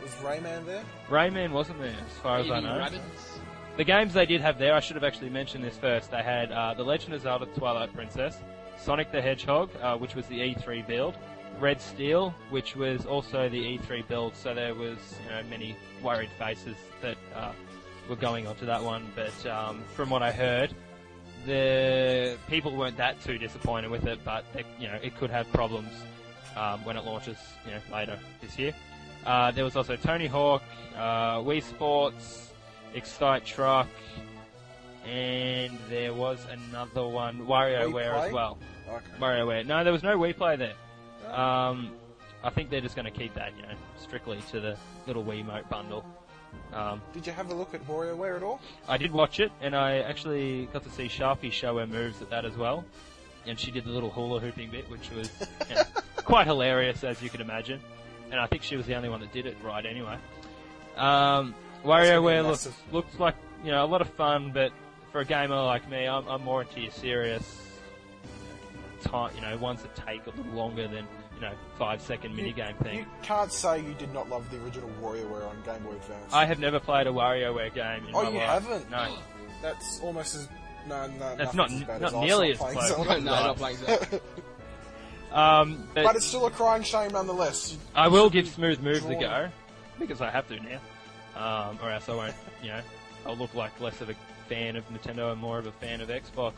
Was Rayman there? Rayman wasn't there, as far as I know. rabbits. The games they did have there, I should have actually mentioned this first. They had uh, The Legend of Zelda Twilight Princess, Sonic the Hedgehog, uh, which was the E3 build, Red Steel, which was also the E3 build. So there was you know, many worried faces that uh, were going onto that one. But um, from what I heard, the people weren't that too disappointed with it. But it, you know, it could have problems um, when it launches you know, later this year. Uh, there was also Tony Hawk, uh, Wii Sports, Excite Truck, and there was another one, WarioWare as well. Okay. WarioWare. No, there was no Wii Play there. Um, I think they're just going to keep that, you know, strictly to the little Wii Wiimote bundle. Um, Did you have a look at WarioWare at all? I did watch it, and I actually got to see Sharpie show her moves at that as well. And she did the little hula hooping bit, which was you know, [laughs] quite hilarious, as you can imagine. And I think she was the only one that did it right anyway. Um, WarioWare looks, looks like you know a lot of fun, but for a gamer like me, I'm, I'm more into your serious time. You know, ones that take a little longer than you know five second You- minigame thing. You can't say you did not love the original WarioWare on Game Boy Advance. I have never played a WarioWare game. In my life. Oh, my you life. haven't? No. That's almost as no, no. That's not- as bad not as us nearly not as playing close. Zelda. [laughs] no, not playing [laughs] Zelda. Um, but, But it's still a crying shame nonetheless. I will give smooth moves a go because I have to now, um, or else I won't. You know, I'll look like less of a fan of Nintendo and more of a fan of Xbox.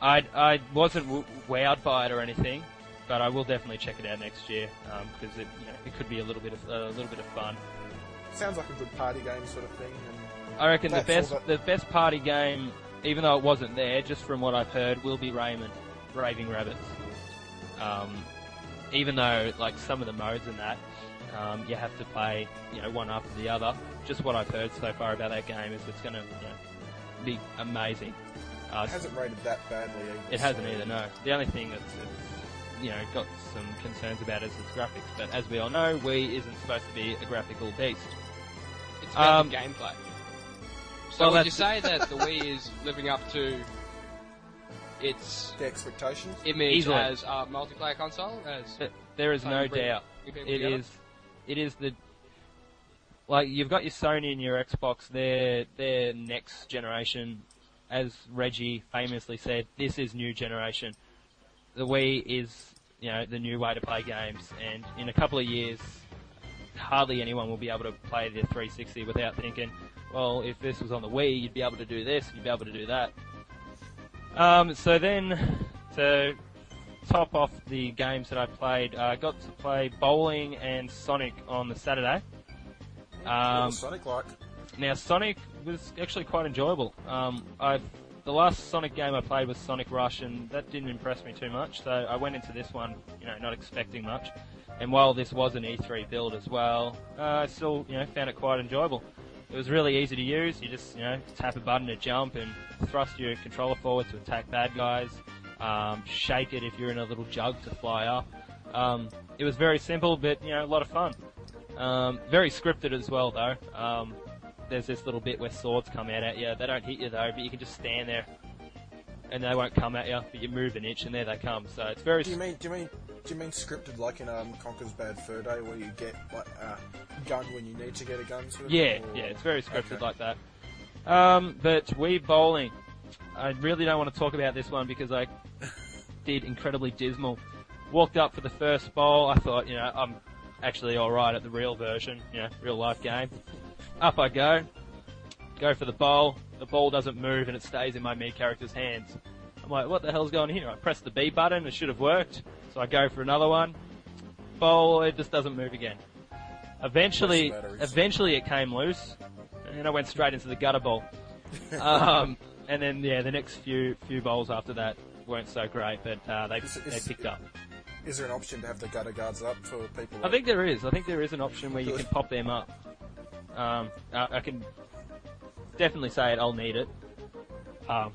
I I wasn't w- wowed by it or anything, but I will definitely check it out next year because it you know it could be a little bit of a little bit of fun. Sounds like a good party game sort of thing. And I reckon the best all the best party game, even though it wasn't there, just from what I've heard, will be Rayman, Raving Rabbids. Um, even though like some of the modes in that, um, you have to play you know one after the other. Just what I've heard so far about that game is it's going to you know, be amazing. Uh, it hasn't rated that badly either. it hasn't so- either. No, the only thing that's it's, you know got some concerns about is its graphics. But as we all know, Wii isn't supposed to be a graphical beast. It's about Um, the gameplay. So well, would you say [laughs] that the Wii is living up to its The expectations. image Easily. as a multiplayer console? As But there is no bring doubt. new people It together? is, it is the like you've got your Sony and your Xbox. Their their next generation, as Reggie famously said, this is new generation. The Wii is you know the new way to play games, and in a couple of years, hardly anyone will be able to play the 360 without thinking, well, if this was on the Wii, you'd be able to do this, you'd be able to do that. Um, so then, to top off the games that I played, I got to play bowling and Sonic on the Saturday. Um, Sonic like? now Sonic was actually quite enjoyable. Um, I the last Sonic game I played was Sonic Rush, and that didn't impress me too much. So I went into this one, you know, not expecting much. And while this was an E3 build as well, uh, I still, you know, found it quite enjoyable. It was really easy to use. You just, you know, tap a button to jump and thrust your controller forward to attack bad guys. Um, shake it if you're in a little jug to fly up. Um, it was very simple, but you know, a lot of fun. Um, very scripted as well, though. Um, there's this little bit where swords come out at you. They don't hit you though, but you can just stand there, and they won't come at you. But you move an inch, and there they come. So it's very. Do you mean do you mean do you mean scripted like in um, Conker's Bad Fur Day where you get like a gun when you need to get a gun sort of Yeah, or- yeah, it's very scripted Okay. like that. Um, but Wii bowling, I really don't want to talk about this one because I [laughs] did incredibly dismal. Walked up for the first bowl. I thought, you know, I'm actually all right at the real version, you know, real life game. Up I go, go for the bowl. The ball doesn't move and it stays in my me character's hands. I'm like, what the hell's going on here? I press the B button. It should have worked. So I go for another one. Bowl. It just doesn't move again. Eventually, Press the batteries. eventually it came loose, and I went straight into the gutter bowl. [laughs] um, and then yeah, the next few few bowls after that weren't so great, but uh, they Is- they picked up. Is there an option to have the gutter guards up for people? I think there is. I think there is an option where you [laughs] can pop them up. Um, I, I can definitely say it. I'll need it. Um,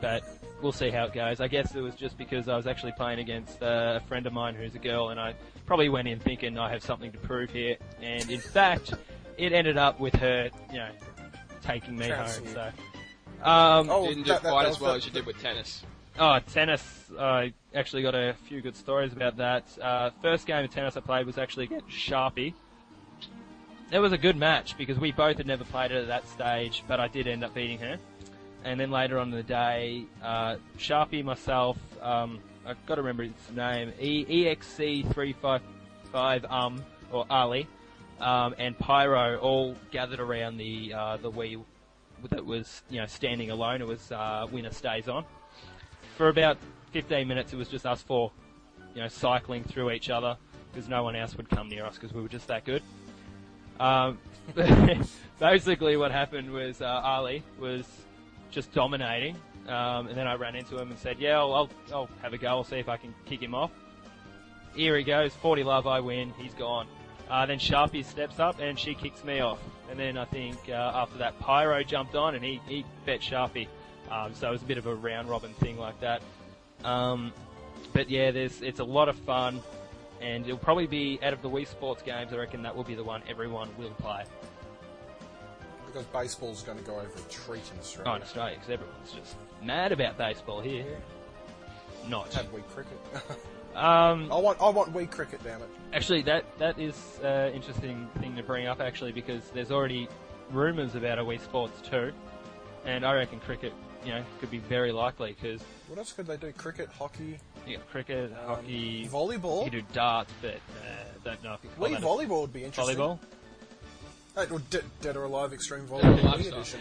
but we'll see how it goes. I guess it was just because I was actually playing against uh, a friend of mine who's a girl, and I probably went in thinking I have something to prove here. And in fact, it ended up with her, you know, taking me Trouncing home. you. So, um, Oh, Didn't do that- that- quite that as well the- as you did with tennis. Oh, tennis. I actually got a few good stories about that. Uh, first game of tennis I played was actually against Sharpie. It was a good match because we both had never played it at that stage, but I did end up beating her. And then later on in the day, uh, Sharpie, myself, um, I've got to remember his name, e- EXC355 um, or Ali, um, and Pyro all gathered around the uh, the Wii that was you know standing alone. It was uh, winner stays on for about 15 minutes, it was just us four, you know, cycling through each other because no one else would come near us because we were just that good. Um, [laughs] basically, what happened was uh, Ali was just dominating, um, and then I ran into him and said, "Yeah, I'll, I'll, I'll have a go. I'll see if I can kick him off." Here he goes, 40 love, I win. He's gone. Uh, then Sharpie steps up and she kicks me off. And then I think uh, after that, Pyro jumped on and he, he bet Sharpie. Um, so it was a bit of a round robin thing like that. Um, but yeah, there's it's a lot of fun, and it'll probably be out of the Wii Sports games. I reckon that will be the one everyone will play. Because baseball's going to go over a treat in Australia. Oh, in Australia, because everyone's just mad about baseball here. Not. Have Wii cricket. [laughs] Um, I want I want Wii cricket, damn it. Actually, that that is an interesting thing to bring up. Actually, because there's already rumours about a Wii Sports too, and I reckon cricket, you know, could be very likely because What else could they do? Cricket, hockey, you got cricket, um, hockey, volleyball. you could do darts, but uh, don't know if you call Wii volleyball would be interesting. volleyball. Hey, or De- Dead or Alive Extreme Volleyball Wii. Edition.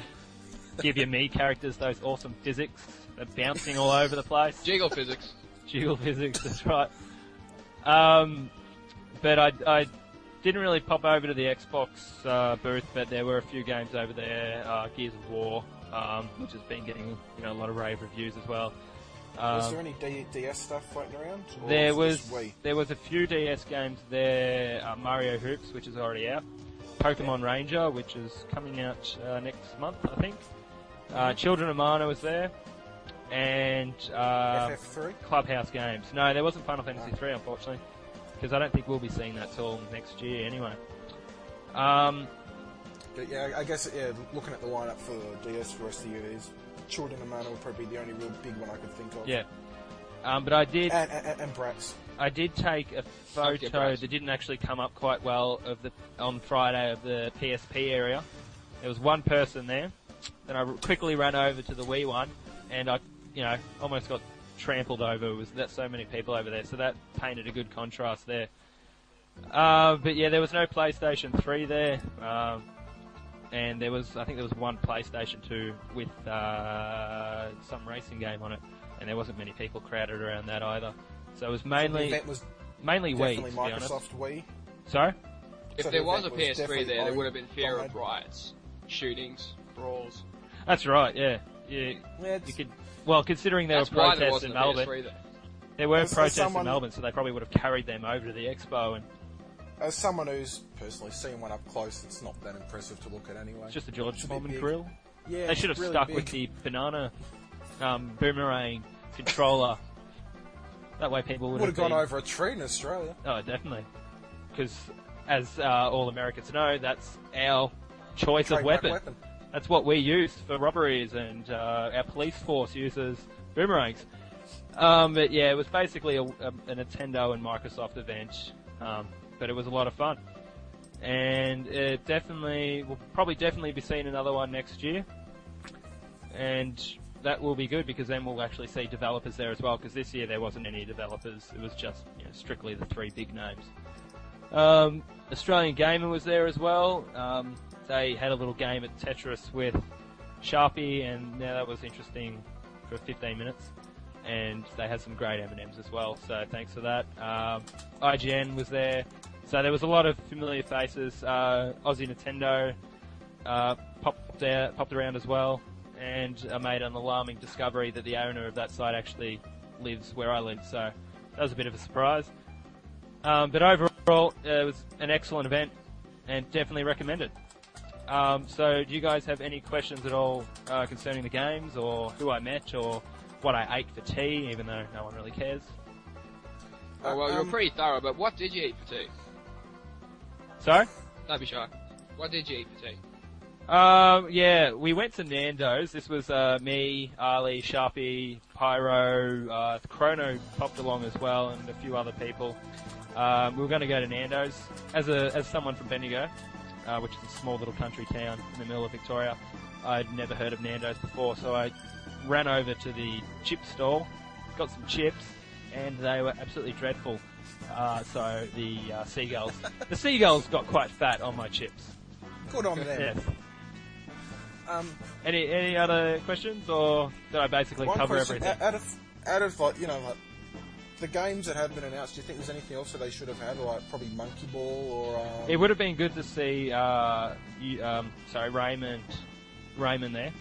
Give your [laughs] me characters those awesome physics, they're bouncing all over the place. Jiggle physics. [laughs] Jiggle physics, that's right. Um, but I, I didn't really pop over to the Xbox uh, booth, but there were a few games over there. Uh, Gears of War, um, which has been getting you know a lot of rave reviews as well. was Um, there any D- DS stuff floating around? There was there was a few DS games there. Uh, Mario Hoops, which is already out. Pokemon Ranger, which is coming out uh, next month, I think. Uh, Children of Mana was there, and uh, Clubhouse games. No, there wasn't Final Fantasy 3, unfortunately, because I don't think we'll be seeing that till next year anyway. Um, But yeah, I guess yeah. Looking at the lineup for the DS for the rest of the year, is Children of Mana would probably be the only real big one I could think of. yeah. Um, but I did, And, and, and Bratz. I did take a photo Bryce. that didn't actually come up quite well of the on Friday of the PSP area. There was one person there. Then I quickly ran over to the Wii one, and I, you know, almost got trampled over. It was that so many people over there, so that painted a good contrast there. Uh, but yeah, there was no PlayStation 3 there, um, and there was I think there was one PlayStation 2 with uh, some racing game on it, and there wasn't many people crowded around that either. So it was the mainly event was mainly Wii, definitely to be. Microsoft Wii. Sorry? If So there the was a was PS3 definitely there, there would have been fear of riots, shootings, brawls. That's right, yeah. yeah. Yeah, You could, well, considering there were why there protests in Melbourne, there. there were As- as protests someone- in Melbourne, so they probably would have carried them over to the expo, and As someone who's personally seen one up close, it's not that impressive to look at anyway. it's just a George Foreman grill. yeah, They should have really stuck big. with the banana um, boomerang controller. that way people would Would have gone been- over a tree in Australia. Oh, definitely. Because, as uh, all Americans know, that's our choice of Trademark weapon. That's what we use for robberies, and uh, our police force uses boomerangs. Um, but yeah, it was basically a, a, a Nintendo and Microsoft event, um, but it was a lot of fun. And it definitely, we'll probably definitely be seeing another one next year. And that will be good because then we'll actually see developers there as well. Because this year there wasn't any developers; it was just you know, strictly the three big names. Um, Australian Gamer was there as well. Um, they had a little game at Tetris with Sharpie, and yeah, that was interesting for 15 minutes. And they had some great M&Ms as well, so thanks for that. Um, IGN was there, so there was a lot of familiar faces. Uh, Aussie Nintendo uh, popped there, popped around as well, and I made an alarming discovery that the owner of that site actually lives where I live. So that was a bit of a surprise. Um, but overall, uh, it was an excellent event and definitely recommended. Um, so, do you guys have any questions at all uh, concerning the games, or who I met, or what I ate for tea, even though no one really cares? Oh, well, you were Um, pretty thorough, but what did you eat for tea? Sorry? Don't be shy. What did you eat for tea? Um, yeah, we went to Nando's. This was uh, me, Ali, Sharpie, Pyro, uh, Chrono popped along as well, and a few other people. Um, we were going to go to Nando's as a as someone from Bendigo, uh, which is a small little country town in the middle of Victoria. I'd never heard of Nando's before, so I ran over to the chip stall, got some chips, and they were absolutely dreadful. Uh, so the uh, seagulls, the seagulls got quite fat on my chips. Good on them. Yes. Um, Any any other questions, or did I basically one cover question, everything? Out of, out of like, you know, like, the games that have been announced, do you think there's anything else that they should have had? Like, probably Monkey Ball or. Um, It would have been good to see, uh, you, um, sorry, Rayman, Rayman there,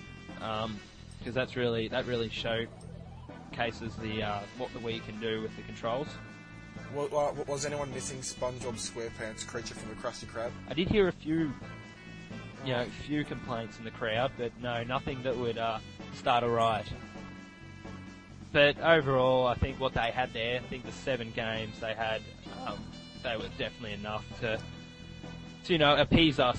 because that's really that really showcases the uh, what the Wii can do with the controls. Wa- wa- was anyone missing SpongeBob SquarePants, creature from the Krusty Krab? I did hear a few, you know, few complaints in the crowd, but no, nothing that would uh, start a riot. But overall, I think what they had there, I think the seven games they had, um, they were definitely enough to, to, you know, appease us,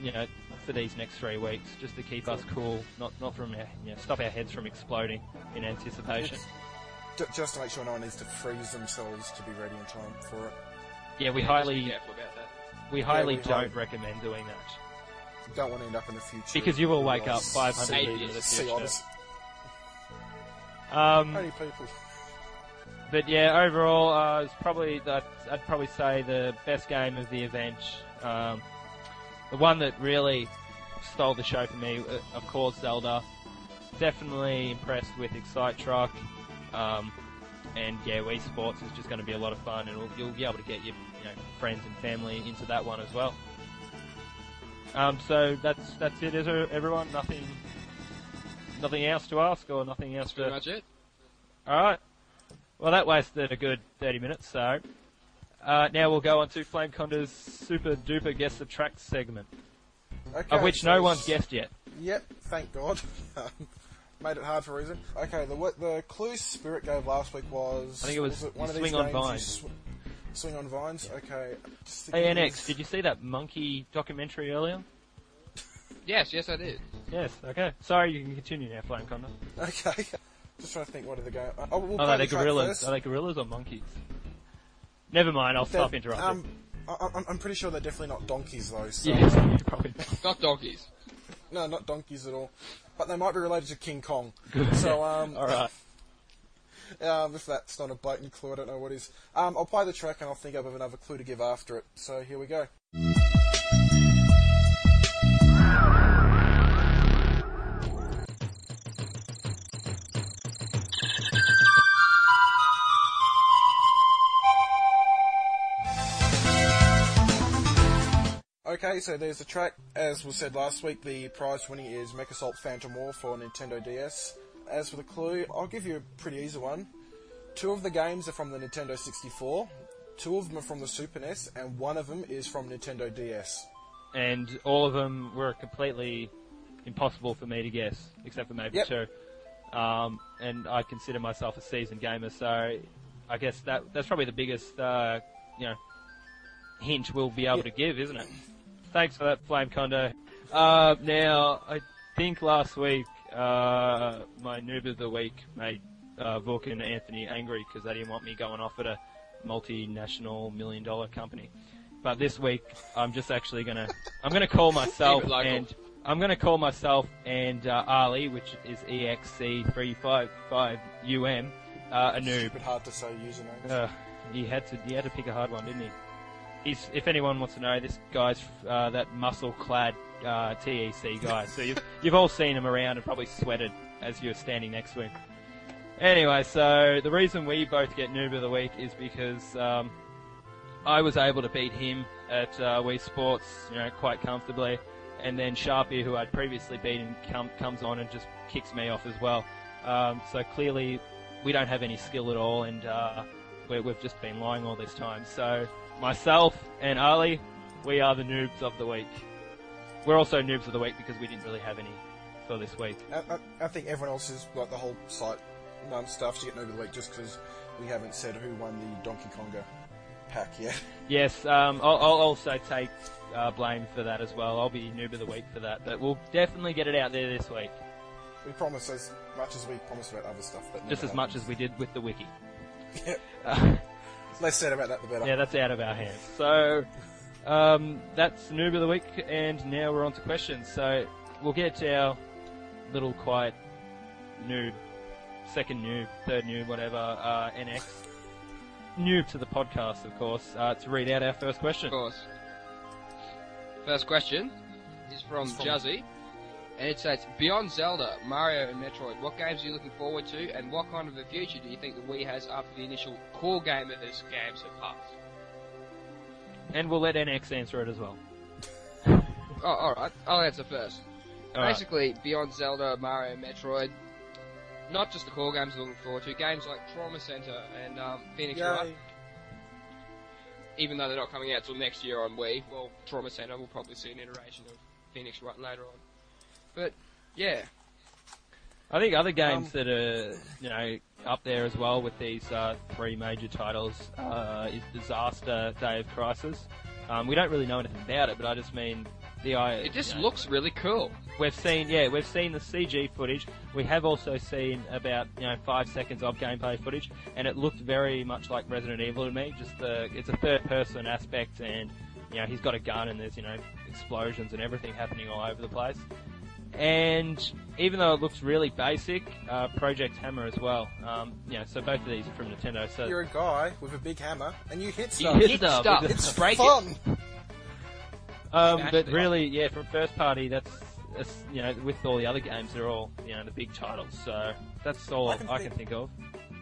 you know, for these next three weeks, just to keep us cool, not not from, you know, stop our heads from exploding in anticipation. Ju- just to make sure no one needs to freeze themselves to be ready in time for it. Yeah, we Yeah, highly, Just be careful about that. we highly we don't highly- recommend doing that Don't want to end up in the future. because you will wake up 500 Eight years into the future. Um, Only people. But yeah, overall, uh, it's probably that I'd probably say the best game of the event. Um, the one that really stole the show for me, uh, of course, Zelda. Definitely impressed with Excite Truck. Um, and yeah, Wii Sports is just going to be a lot of fun, and we'll, you'll be able to get your you know, friends and family into that one as well. Um, so that's that's it, is everyone? Nothing, nothing else to ask, or nothing else Pretty to. much it. All right. Well, that wasted a good 30 minutes, so uh, now we'll go on to Flame Conda's super duper guess the track segment, Okay, of which so no one's guessed yet. Yep, thank God. [laughs] Made it hard for a reason. Okay, the what the clue Spirit gave last week was. I think it was one of you these swing on vines. sw- swing on vines. Okay. just Hey, NX, did you see that monkey documentary earlier? [laughs] Yes, yes, I did. Yes. Okay. Sorry, you can continue now, Flame Conda. Okay. [laughs] Just trying to think what are the game. Oh, we'll Are they the gorillas? first. Are they gorillas or monkeys? Never mind. I'll stop They're- interrupting. Um, I, I'm, I'm pretty sure they're definitely not donkeys though. So. yes, probably. not. [laughs] Not donkeys. No, not donkeys at all. But they might be related to King Kong. So um, [laughs] All right. Um, if that's not a blatant clue, I don't know what is. Um, I'll play the track and I'll think up of another clue to give after it. So here we go. Okay, so there's the track. As was said last week, the prize winning is MechAssault Phantom War for Nintendo DS. As for the clue, I'll give you a pretty easy one. Two of the games are from the Nintendo 64, two of them are from the Super NES, and one of them is from Nintendo DS. And all of them were completely impossible for me to guess, except for maybe Yep. two. Um, and I consider myself a seasoned gamer, so I guess that that's probably the biggest, uh, you know, hint we'll be able Yeah. to give, isn't it? Thanks for that, Flame Conda. Uh, now, I think last week, uh, my noob of the week made uh, Vuk and Anthony angry because they didn't want me going off at a multinational million dollar company. But this week, I'm just actually gonna, I'm gonna call myself [laughs] Keep it local. and I'm gonna call myself and uh, Ali, which is E EXC355UM, uh, a noob. Stupid hard to say usernames. Uh, he had to he had to pick a hard one, didn't he? He's, if anyone wants to know, this guy's uh, that muscle-clad uh, TEC guy. So you've [laughs] you've all seen him around and probably sweated as you were standing next to him. Anyway, so the reason we both get noob of the week is because um, I was able to beat him at uh, Wii Sports, you know, quite comfortably, and then Sharpie, who I'd previously beaten, com- comes on and just kicks me off as well. Um, so clearly, we don't have any skill at all, and uh, we we've just been lying all this time. So myself and Ali, we are the noobs of the week. We're also noobs of the week because we didn't really have any for this week. I, I, I think everyone else is, like, the whole site um, stuff to get noob of the week just because we haven't said who won the Donkey Konga pack yet. [laughs] Yes, um, I'll, I'll also take uh, blame for that as well. I'll be noob of the week for that, but we'll definitely get it out there this week, We promise as much as we promise about other stuff, but just as much as we did with the wiki. [laughs] Yep. Uh, Less said about that, the better. yeah, that's out of our hands. So um, that's noob of the week, and now we're on to questions. So we'll get to our little quiet noob, second noob, third noob, whatever, uh, NX. Noob to the podcast, of course, uh, to read out our first question. Of course. First question is from It's from- Juzzy, and it says, Beyond Zelda, Mario, and Metroid, what games are you looking forward to, and what kind of a future do you think the Wii has after the initial core gamers games have passed? And we'll let NX answer it as well. [laughs] Oh, alright. I'll answer first. All right. Basically, Beyond Zelda, Mario, Metroid, not just the core games I'm looking forward to, games like Trauma Center and um, Phoenix Wright, even though they're not coming out till next year on Wii, well, Trauma Center will probably see an iteration of Phoenix Wright later on. But, yeah, I think other games Um, that are, you know, up there as well with these uh, three major titles uh, is Disaster, Day of Crisis. Um, we don't really know anything about it, but I just mean the I. it just you know, looks really cool. We've seen, yeah, we've seen the CG footage. We have also seen about you know five seconds of gameplay footage, and it looked very much like Resident Evil to me. Just the it's a third-person aspect, and you know he's got a gun, and there's you know explosions and everything happening all over the place. And even though it looks really basic, uh, Project Hammer as well. Um, you know, so both of these are from Nintendo. So You're a guy with a big hammer, and you hit You stuff. hit hit stuff. stuff, it's break it. fun. Um, but really, yeah, from first party, that's, that's you know, with all the other games, they're all you know the big titles. So that's all I I can can, think- think of.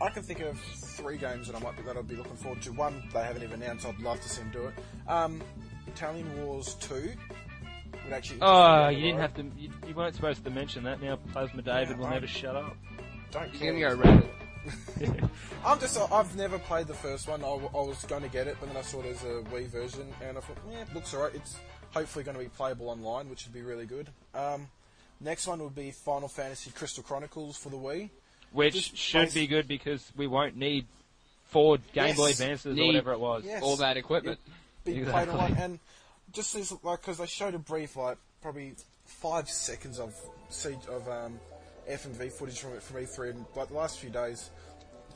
I can think of three games that I might be, that I'd be looking forward to. One they haven't even announced. I'd love to see them do it. Um, Battalion Wars Two would actually. Oh, you didn't have to. You, you weren't supposed to mention that. Now Plasma David will I- never shut up. Don't You're care. gonna go red. [laughs] I'm just. I've never played the first one. I was going to get it, but then I saw there's a Wii version, and I thought, yeah, looks alright. It's hopefully going to be playable online, which would be really good. Um, next one would be Final Fantasy Crystal Chronicles for the Wii. Which Just should base- be good because we won't need four Game Yes. Boy Advances Need- or whatever it was. Yes. All that equipment. Be played Exactly. online, and just as like because they showed a brief, like probably five seconds of C- of um, F and V footage from it from E3, and like the last few days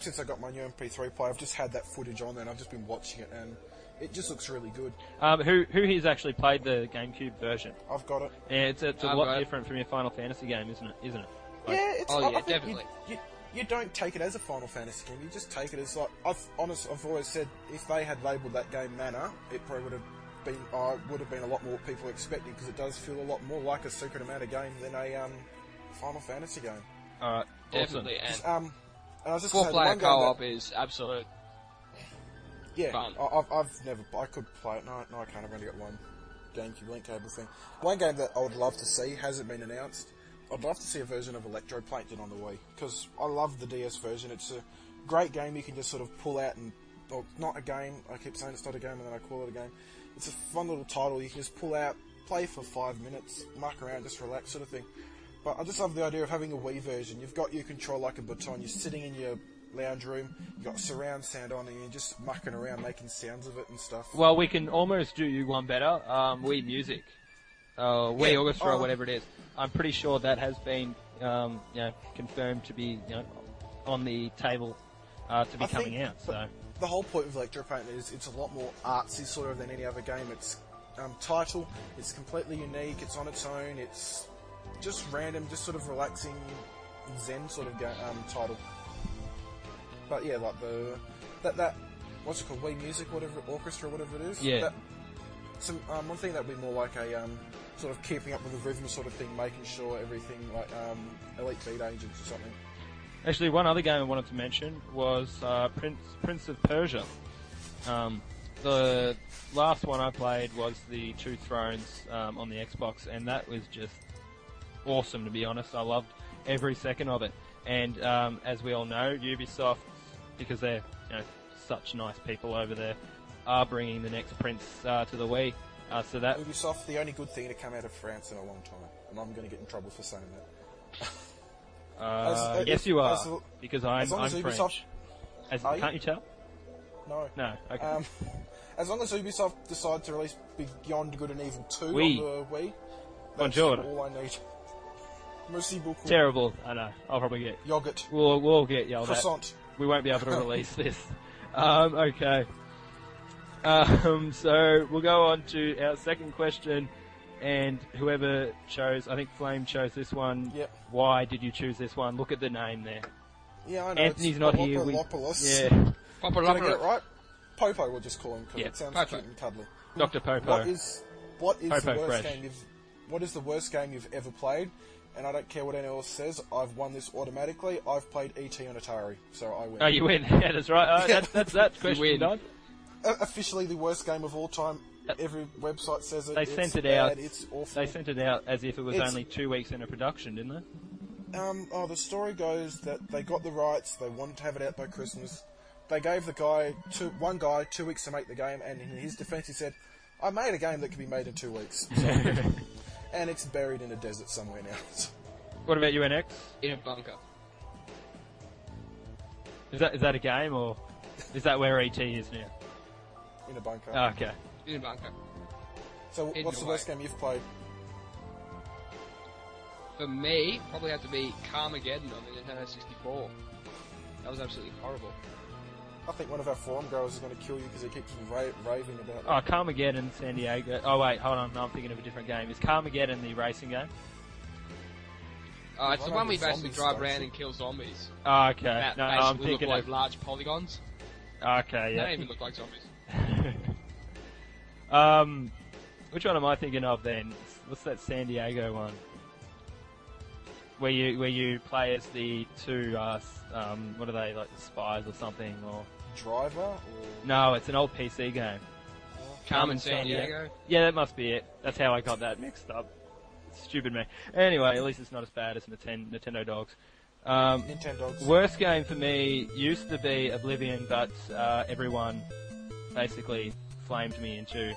since I got my new MP3 player, I've just had that footage on there, and I've just been watching it, and it just looks really good. Um, who who has actually played the GameCube version? I've got it. Yeah, it's it's a I've lot got it. different from your Final Fantasy game, isn't it? Isn't it? Like- yeah, it's. oh, I, yeah, I definitely. You, you, you don't take it as a Final Fantasy game. You just take it as like I've honest. I've always said if they had labelled that game Mana, it probably would have been. Uh, would have been a lot more people expecting because it does feel a lot more like a Secret of Mana game than a um, Final Fantasy game. All right, awesome. Definitely. And Um, and I was just four gonna say, the player co op that- is absolute. yeah, fun. I, I've, I've never. I could play it. No, no, I can't. I've only got one GameCube link cable thing. One game that I would love to see hasn't been announced. I'd love to see a version of Electroplankton on the Wii because I love the DS version. It's a great game you can just sort of pull out and. Well, not a game. I keep saying it's not a game, and then I call it a game. It's a fun little title you can just pull out, play for five minutes, muck around, just relax, sort of thing. But I just love the idea of having a Wii version. You've got your control like a baton. You're sitting in your lounge room. You've got surround sound on, and you're just mucking around, making sounds of it and stuff. Well, we can almost do you one better. Um, Wii Music, uh, Wii Yeah, Orchestra, oh. whatever it is. I'm pretty sure that has been, um, you know, confirmed to be, you know, on the table uh, to be I coming out. So the whole point of Electropaint is it's a lot more artsy sort of than any other game. It's um, title. It's completely unique. It's on its own. It's just random, just sort of relaxing Zen sort of ga- um, title. But yeah, like the that that what's it called? Wii Music, whatever orchestra, whatever it is. Yeah. That, some um, one thing that would be more like a um, sort of keeping up with the rhythm sort of thing, making sure everything like um, Elite Beat Agents or something. Actually, one other game I wanted to mention was uh, Prince Prince of Persia. Um, the last one I played was the Two Thrones um, on the Xbox, and that was just awesome. To be honest, I loved every second of it. And um, as we all know, Ubisoft, because they're you know such nice people over there, are bringing the next Prince uh, to the Wii. Uh, so that Ubisoft, the only good thing to come out of France in a long time, and I'm going to get in trouble for saying that. [laughs] uh, as- yes, you are as- because I'm as long I'm as French. As, you? can't you tell? No. No. Okay. Um, [laughs] as long as Ubisoft decide to release Beyond Good and Evil 2 Wii. on the Wii, that's Buongiorno. all I need. Merci beaucoup. Terrible. I know. I'll probably get. Yogurt. We'll we'll get yelled at. Croissant. we won't be able to [laughs] release this. Um, okay. Um, so we'll go on to our second question, and whoever chose, I think Flame chose this one. Yep. Why did you choose this one? Look at the name there. Yeah, I know. Anthony's it's not here. We, yeah, Did I get it right? Popo, we'll just call him because Yeah, it sounds Popo. cute and cuddly. Dr. Popo. What is what is Popo the worst Fresh. game you've what is the worst game you've ever played? And I don't care what anyone else says. I've won this automatically. I've played ET on Atari, so I win. Oh, you win. Yeah, that's right. Uh, that's that's that question done. Officially the worst game of all time. Every website says it. They it's sent it bad, out. It's awful. They sent it out as if it was It's- only two weeks into production, didn't they? Um, oh, the story goes that they got the rights. They wanted to have it out by Christmas. They gave the guy two, one guy two weeks to make the game, and in his defense, he said, "I made a game that could be made in two weeks, [laughs] and it's buried in a desert somewhere now." [laughs] What about UNX? in a bunker. Is that is that a game or is that where ET is now? in a bunker. Oh, okay. In a bunker. Eh? so, hidden what's the away. worst game you've played? For me, probably have to be Carmageddon on the Nintendo 64. That was absolutely horrible. I think one of our forum growers is going to kill you because he keeps ra- raving about it. Oh, Carmageddon, San Diego. Oh wait, hold on. No, I'm thinking of a different game. Is Carmageddon the racing game? Uh, it's the one we basically drive stuff? around and kill zombies. Oh, okay. That no, no, I'm basically look thinking like of. large polygons. Ah, okay, yeah. They don't even look like zombies. [laughs] um, which one am I thinking of then? What's that San Diego one? Where you where you play as the two uh, um, what are they like the spies or something or Driver or no? It's an old PC game. Carmen San San Diego. Diego. Yeah, that must be it. That's how I got that mixed up. Stupid me. Anyway, at least it's not as bad as Nintendo, Nintendo Dogs. Um, Nintendogs. Worst game for me used to be Oblivion, but uh, everyone basically flamed me into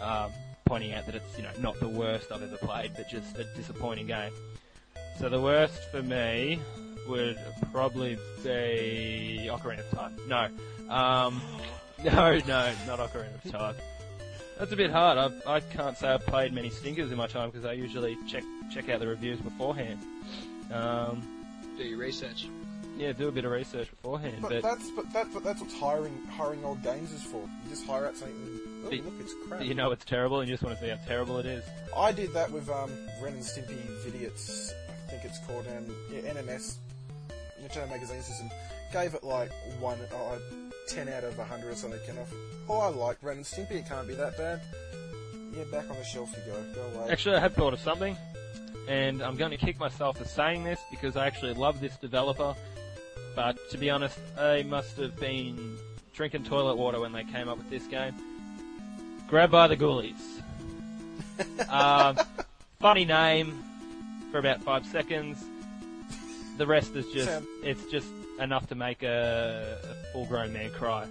um, pointing out that it's you know not the worst I've ever played, but just a disappointing game. So the worst for me would probably be Ocarina of Time. No, um, [laughs] no, no, not Ocarina of Time. That's a bit hard. I, I can't say I've played many stinkers in my time because I usually check check out the reviews beforehand. Um, Do your research. Yeah, do a bit of research beforehand. But, But, that's but that but that's what hiring hiring old games is for. You just hire out something. And, oh, But- look, it's crap. you know it's terrible, and you just want to see how terrible it is. I did that with um, Ren and Stimpy Veediots, I think it's called, and yeah, NMS, Nintendo Magazine System, gave it like one, oh, 10 out of 100 or something. And I, oh, I like Ren and Stimpy, it can't be that bad. Yeah, back on the shelf you go, go away. Actually, I have thought of something, and I'm going to kick myself for saying this because I actually love this developer. But to be honest, they must have been drinking toilet water when they came up with this game. Grabbed by the Ghoulies. [laughs] um, funny name for about five seconds. The rest is just Sound- it's just enough to make a, a full-grown man cry.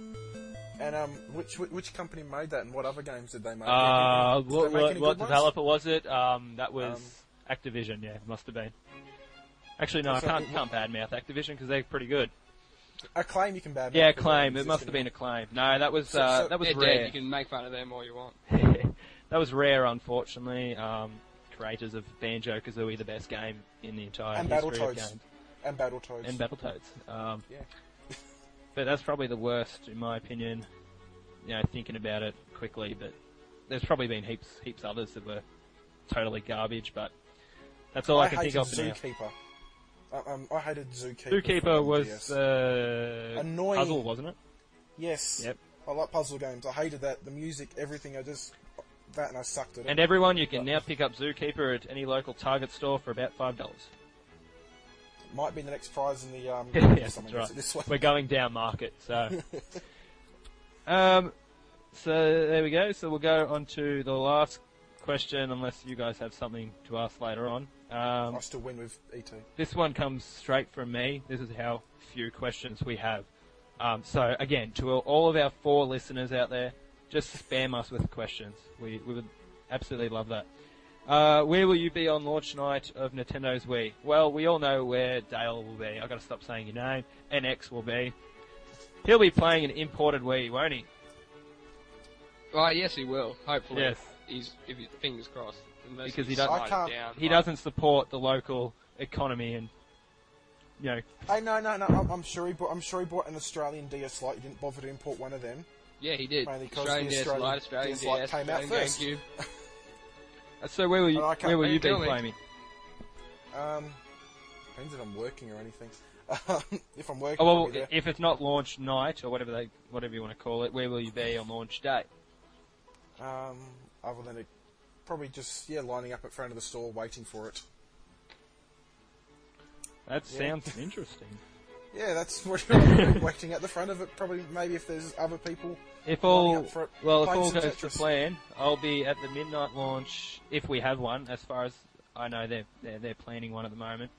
And um, which, which which company made that, and what other games did they make? Uh, Did they what, make what, what developer was it? Um, that was Um, Activision. Yeah, must have been. Actually, no, I So can't it- can't badmouth Activision because they're pretty good. Acclaim you can bad. Yeah, mouth, but Acclaim. It must have been existing. Acclaim. No, that was So- uh, so- that was Rare. dead. You can make fun of them all you want. [laughs] that was Rare, unfortunately. Um, creators of Banjo Kazooie, the best game in the entire And history of games, and Battletoads. and Battletoads. Um, Yeah. [laughs] but that's probably the worst, in my opinion. You know, thinking about it quickly, but there's probably been heaps heaps others that were totally garbage. But that's all I, can think hated of for now. Uh, um, I hated Zookeeper. Zookeeper was uh, Annoying. puzzle, wasn't it? Yes. Yep. I like puzzle games. I hated that. The music, everything. I just that and I sucked at it. And everyone, you can now pick up Zookeeper at any local Target store for about five dollars. Might be the next prize in the um. [laughs] that's right. This way. We're going down market, so. [laughs] um, so there we go. So we'll go on to the last question, unless you guys have something to ask later on. Um, I still win with ET. This one comes straight from me. This is how few questions we have. Um, so again, to all of our four listeners out there, just spam us with questions. We, we would absolutely love that. Uh, where will you be on launch night of Nintendo's Wii? Well, we all know where Dale will be. I've got to stop saying your name. NX will be. He'll be playing an imported Wii, won't he? Well, yes, he will. Hopefully, Yes. he's if he, fingers crossed. Unless Because he doesn't- I can't- Down, He like- doesn't support the local economy and, you know, Hey, no, no, no. I'm, I'm sure he bought. I'm sure he bought an Australian DS Lite. He didn't bother to import one of them. Yeah, he did. Mainly 'cause Australian the DS Lite, Australian DS Lite DS, came out Australian first. GameCube. [laughs] Uh, So where will you Oh, I can't- where will you can be tell me. Um, depends if I'm working or anything. [laughs] if I'm working, Oh well, I'll be there. if it's not launch night or whatever they whatever you want to call it, where will you be on launch day? Um, other than it, probably just yeah, lining up at front of the store waiting for it. That Yeah. sounds interesting. [laughs] Yeah, that's what [laughs] you're waiting at the front of it. Probably maybe if there's other people. If Lining all up for it, well, if all goes to plan, I'll be at the midnight launch if we have one. As far as I know, they're they're, they're planning one at the moment.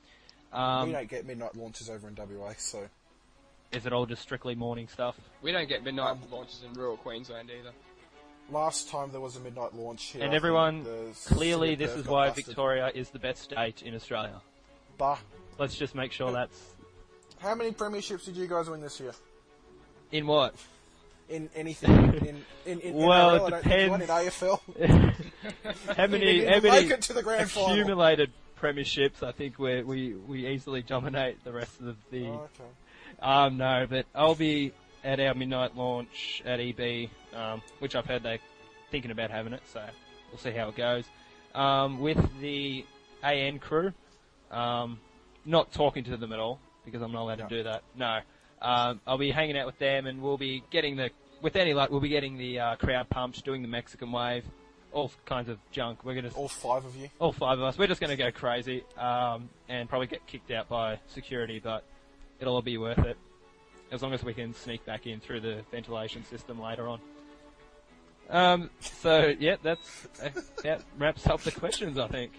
we Um, don't get midnight launches over in WA, so is it all just strictly morning stuff? We don't get midnight Um, launches in rural Queensland either. Last time there was a midnight launch here. and I everyone, clearly, this is why busted. Victoria is the best state in Australia. Bah. Let's just make sure that's How many premierships did you guys win this year? in what. In anything? in in, in [laughs] Well, NRL, it I don't think you won. In. AFL, [laughs] [laughs] how many how many make it to the grand final. accumulated premierships? I think we we we easily dominate the rest of the. Oh, okay. Um, no, but I'll be at our midnight launch at EB, um, which I've heard they're thinking about having it, so we'll see how it goes. Um, with the AN crew, um, not talking to them at all because I'm not allowed No. to do that. No, um, I'll be hanging out with them, and we'll be getting the, with any luck, we'll be getting the uh, crowd pumped, doing the Mexican wave, all kinds of junk. We're gonna All five of you. all five of us, we're just going to go crazy um, and probably get kicked out by security, but it'll all be worth it as long as we can sneak back in through the ventilation system later on. Um, so yeah, that's uh, [laughs] that wraps up the questions, I think.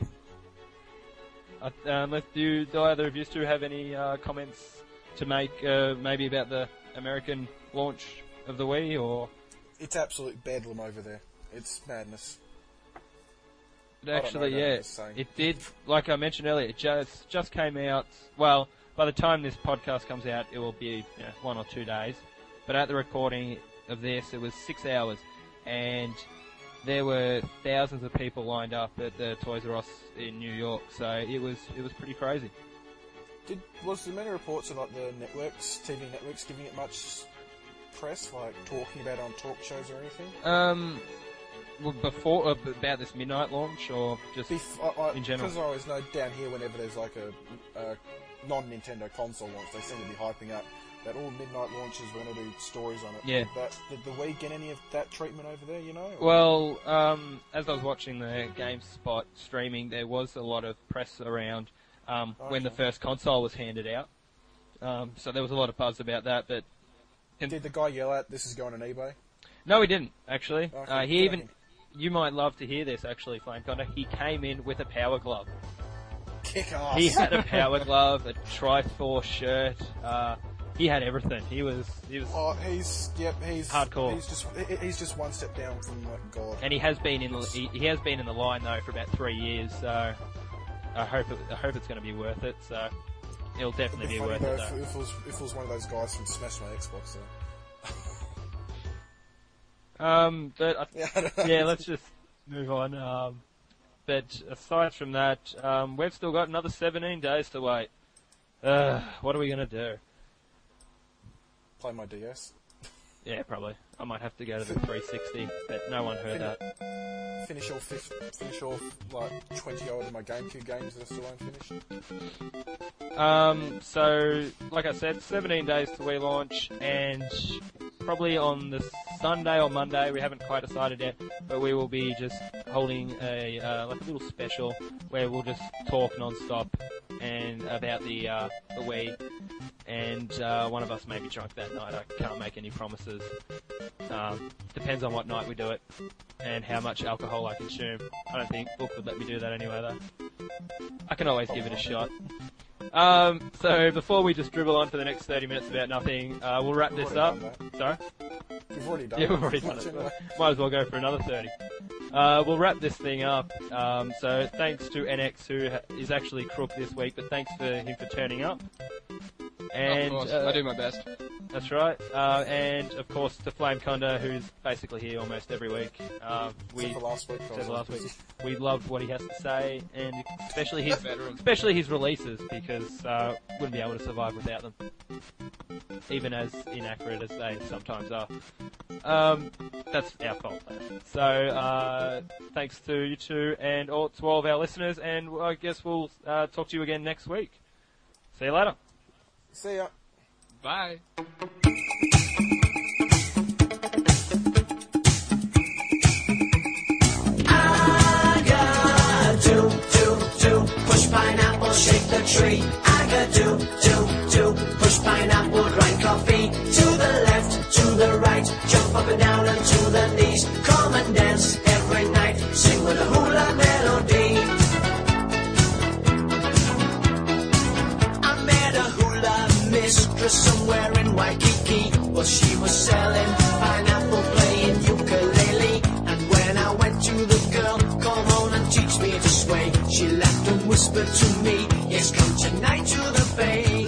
Uh, unless do, you, do either of you two have any uh, comments to make, uh, maybe about the American launch of the Wii, or It's absolute bedlam over there. It's madness. But actually, know, yeah, I'm just saying. it did. Like I mentioned earlier, it just just came out. Well, by the time this podcast comes out, it will be you know, one or two days. But at the recording of this, it was six hours, and there were thousands of people lined up at the Toys R Us in New York. So it was it was pretty crazy. Did was there many reports of like the networks, TV networks, giving it much press, like talking about it on talk shows or anything? Um, well, before uh, about this midnight launch, or just Bef- I, I, In general. Because I always know down here, whenever there's like a, a non-Nintendo console launch, they seem to be hyping up that all midnight launches we're going to do stories on it. Yeah. But did the Wii get any of that treatment over there? You know? Well, um, as I was watching the GameSpot streaming, there was a lot of press around um, when the first console was handed out. Um, so there was a lot of buzz about that, but did the guy yell out, "This is going on eBay"? no, he didn't actually. Okay, uh, he even. You might love to hear this actually, Flame Conda. He came in with a power glove. Kick ass. He had a [laughs] power glove, a Triforce shirt. Uh, he had everything. He was, he was, Oh, he's yep, he's Hardcore. He's just he's just one step down from like God. and he has been in, the, he, he has been in the line though for about three years. So I hope, it, I hope it's going to be worth it. So it'll definitely It'd be be worth though it. if, Though. if, it was, if it was one of those guys from Smash My Xbox. Though. [laughs] Um, but I, [laughs] Yeah, I yeah, let's just move on. Um, but aside from that, um, we've still got another 17 days to wait. Uh, what are we gonna do? play my DS. Yeah, probably. I might have to go to the 360, but no one heard that. Finish off fif- finish off like twenty odd of my GameCube games that are still unfinished. Um, so, like I said, 17 days to Wii launch, and probably on the Sunday or Monday, we haven't quite decided yet, but we will be just holding a uh, like a little special where we'll just talk non-stop and about the uh, the Wii, and uh, one of us may be drunk that night. I can't make any promises. Um, depends on what night we do it and how much alcohol I consume. I don't think Book would let me do that anyway, though. I can always give it a shot. Um, so before we just dribble on for the next 30 minutes about nothing, uh, we'll wrap We've this up. Sorry? We've already done. Yeah, we've already done it. Might as well go for another 30. Uh, we'll wrap this thing up. Um, so thanks to NX who ha- is actually crook this week, but thanks for him for turning up. And of course, uh, I do my best. That's right. Uh, and of course to Flame Conda, who's basically here almost every week. Uh, we for last week. I except for last week. We love what he has to say, and especially his especially his releases because uh, wouldn't be able to survive without them, even as inaccurate as they sometimes are. Um, that's our fault. though. So uh, thanks to you two and all, to all of our listeners, and I guess we'll uh, talk to you again next week. See you later. See ya. Bye. pineapple, shake the tree. Push pineapple, grind coffee. To the left, to the right, jump up and down and to the knees. Come and dance somewhere in Waikiki. Well, she was selling pineapple, playing ukulele. And when I went to the girl, come on and teach me to sway. She laughed and whispered to me, yes, come tonight to the bay.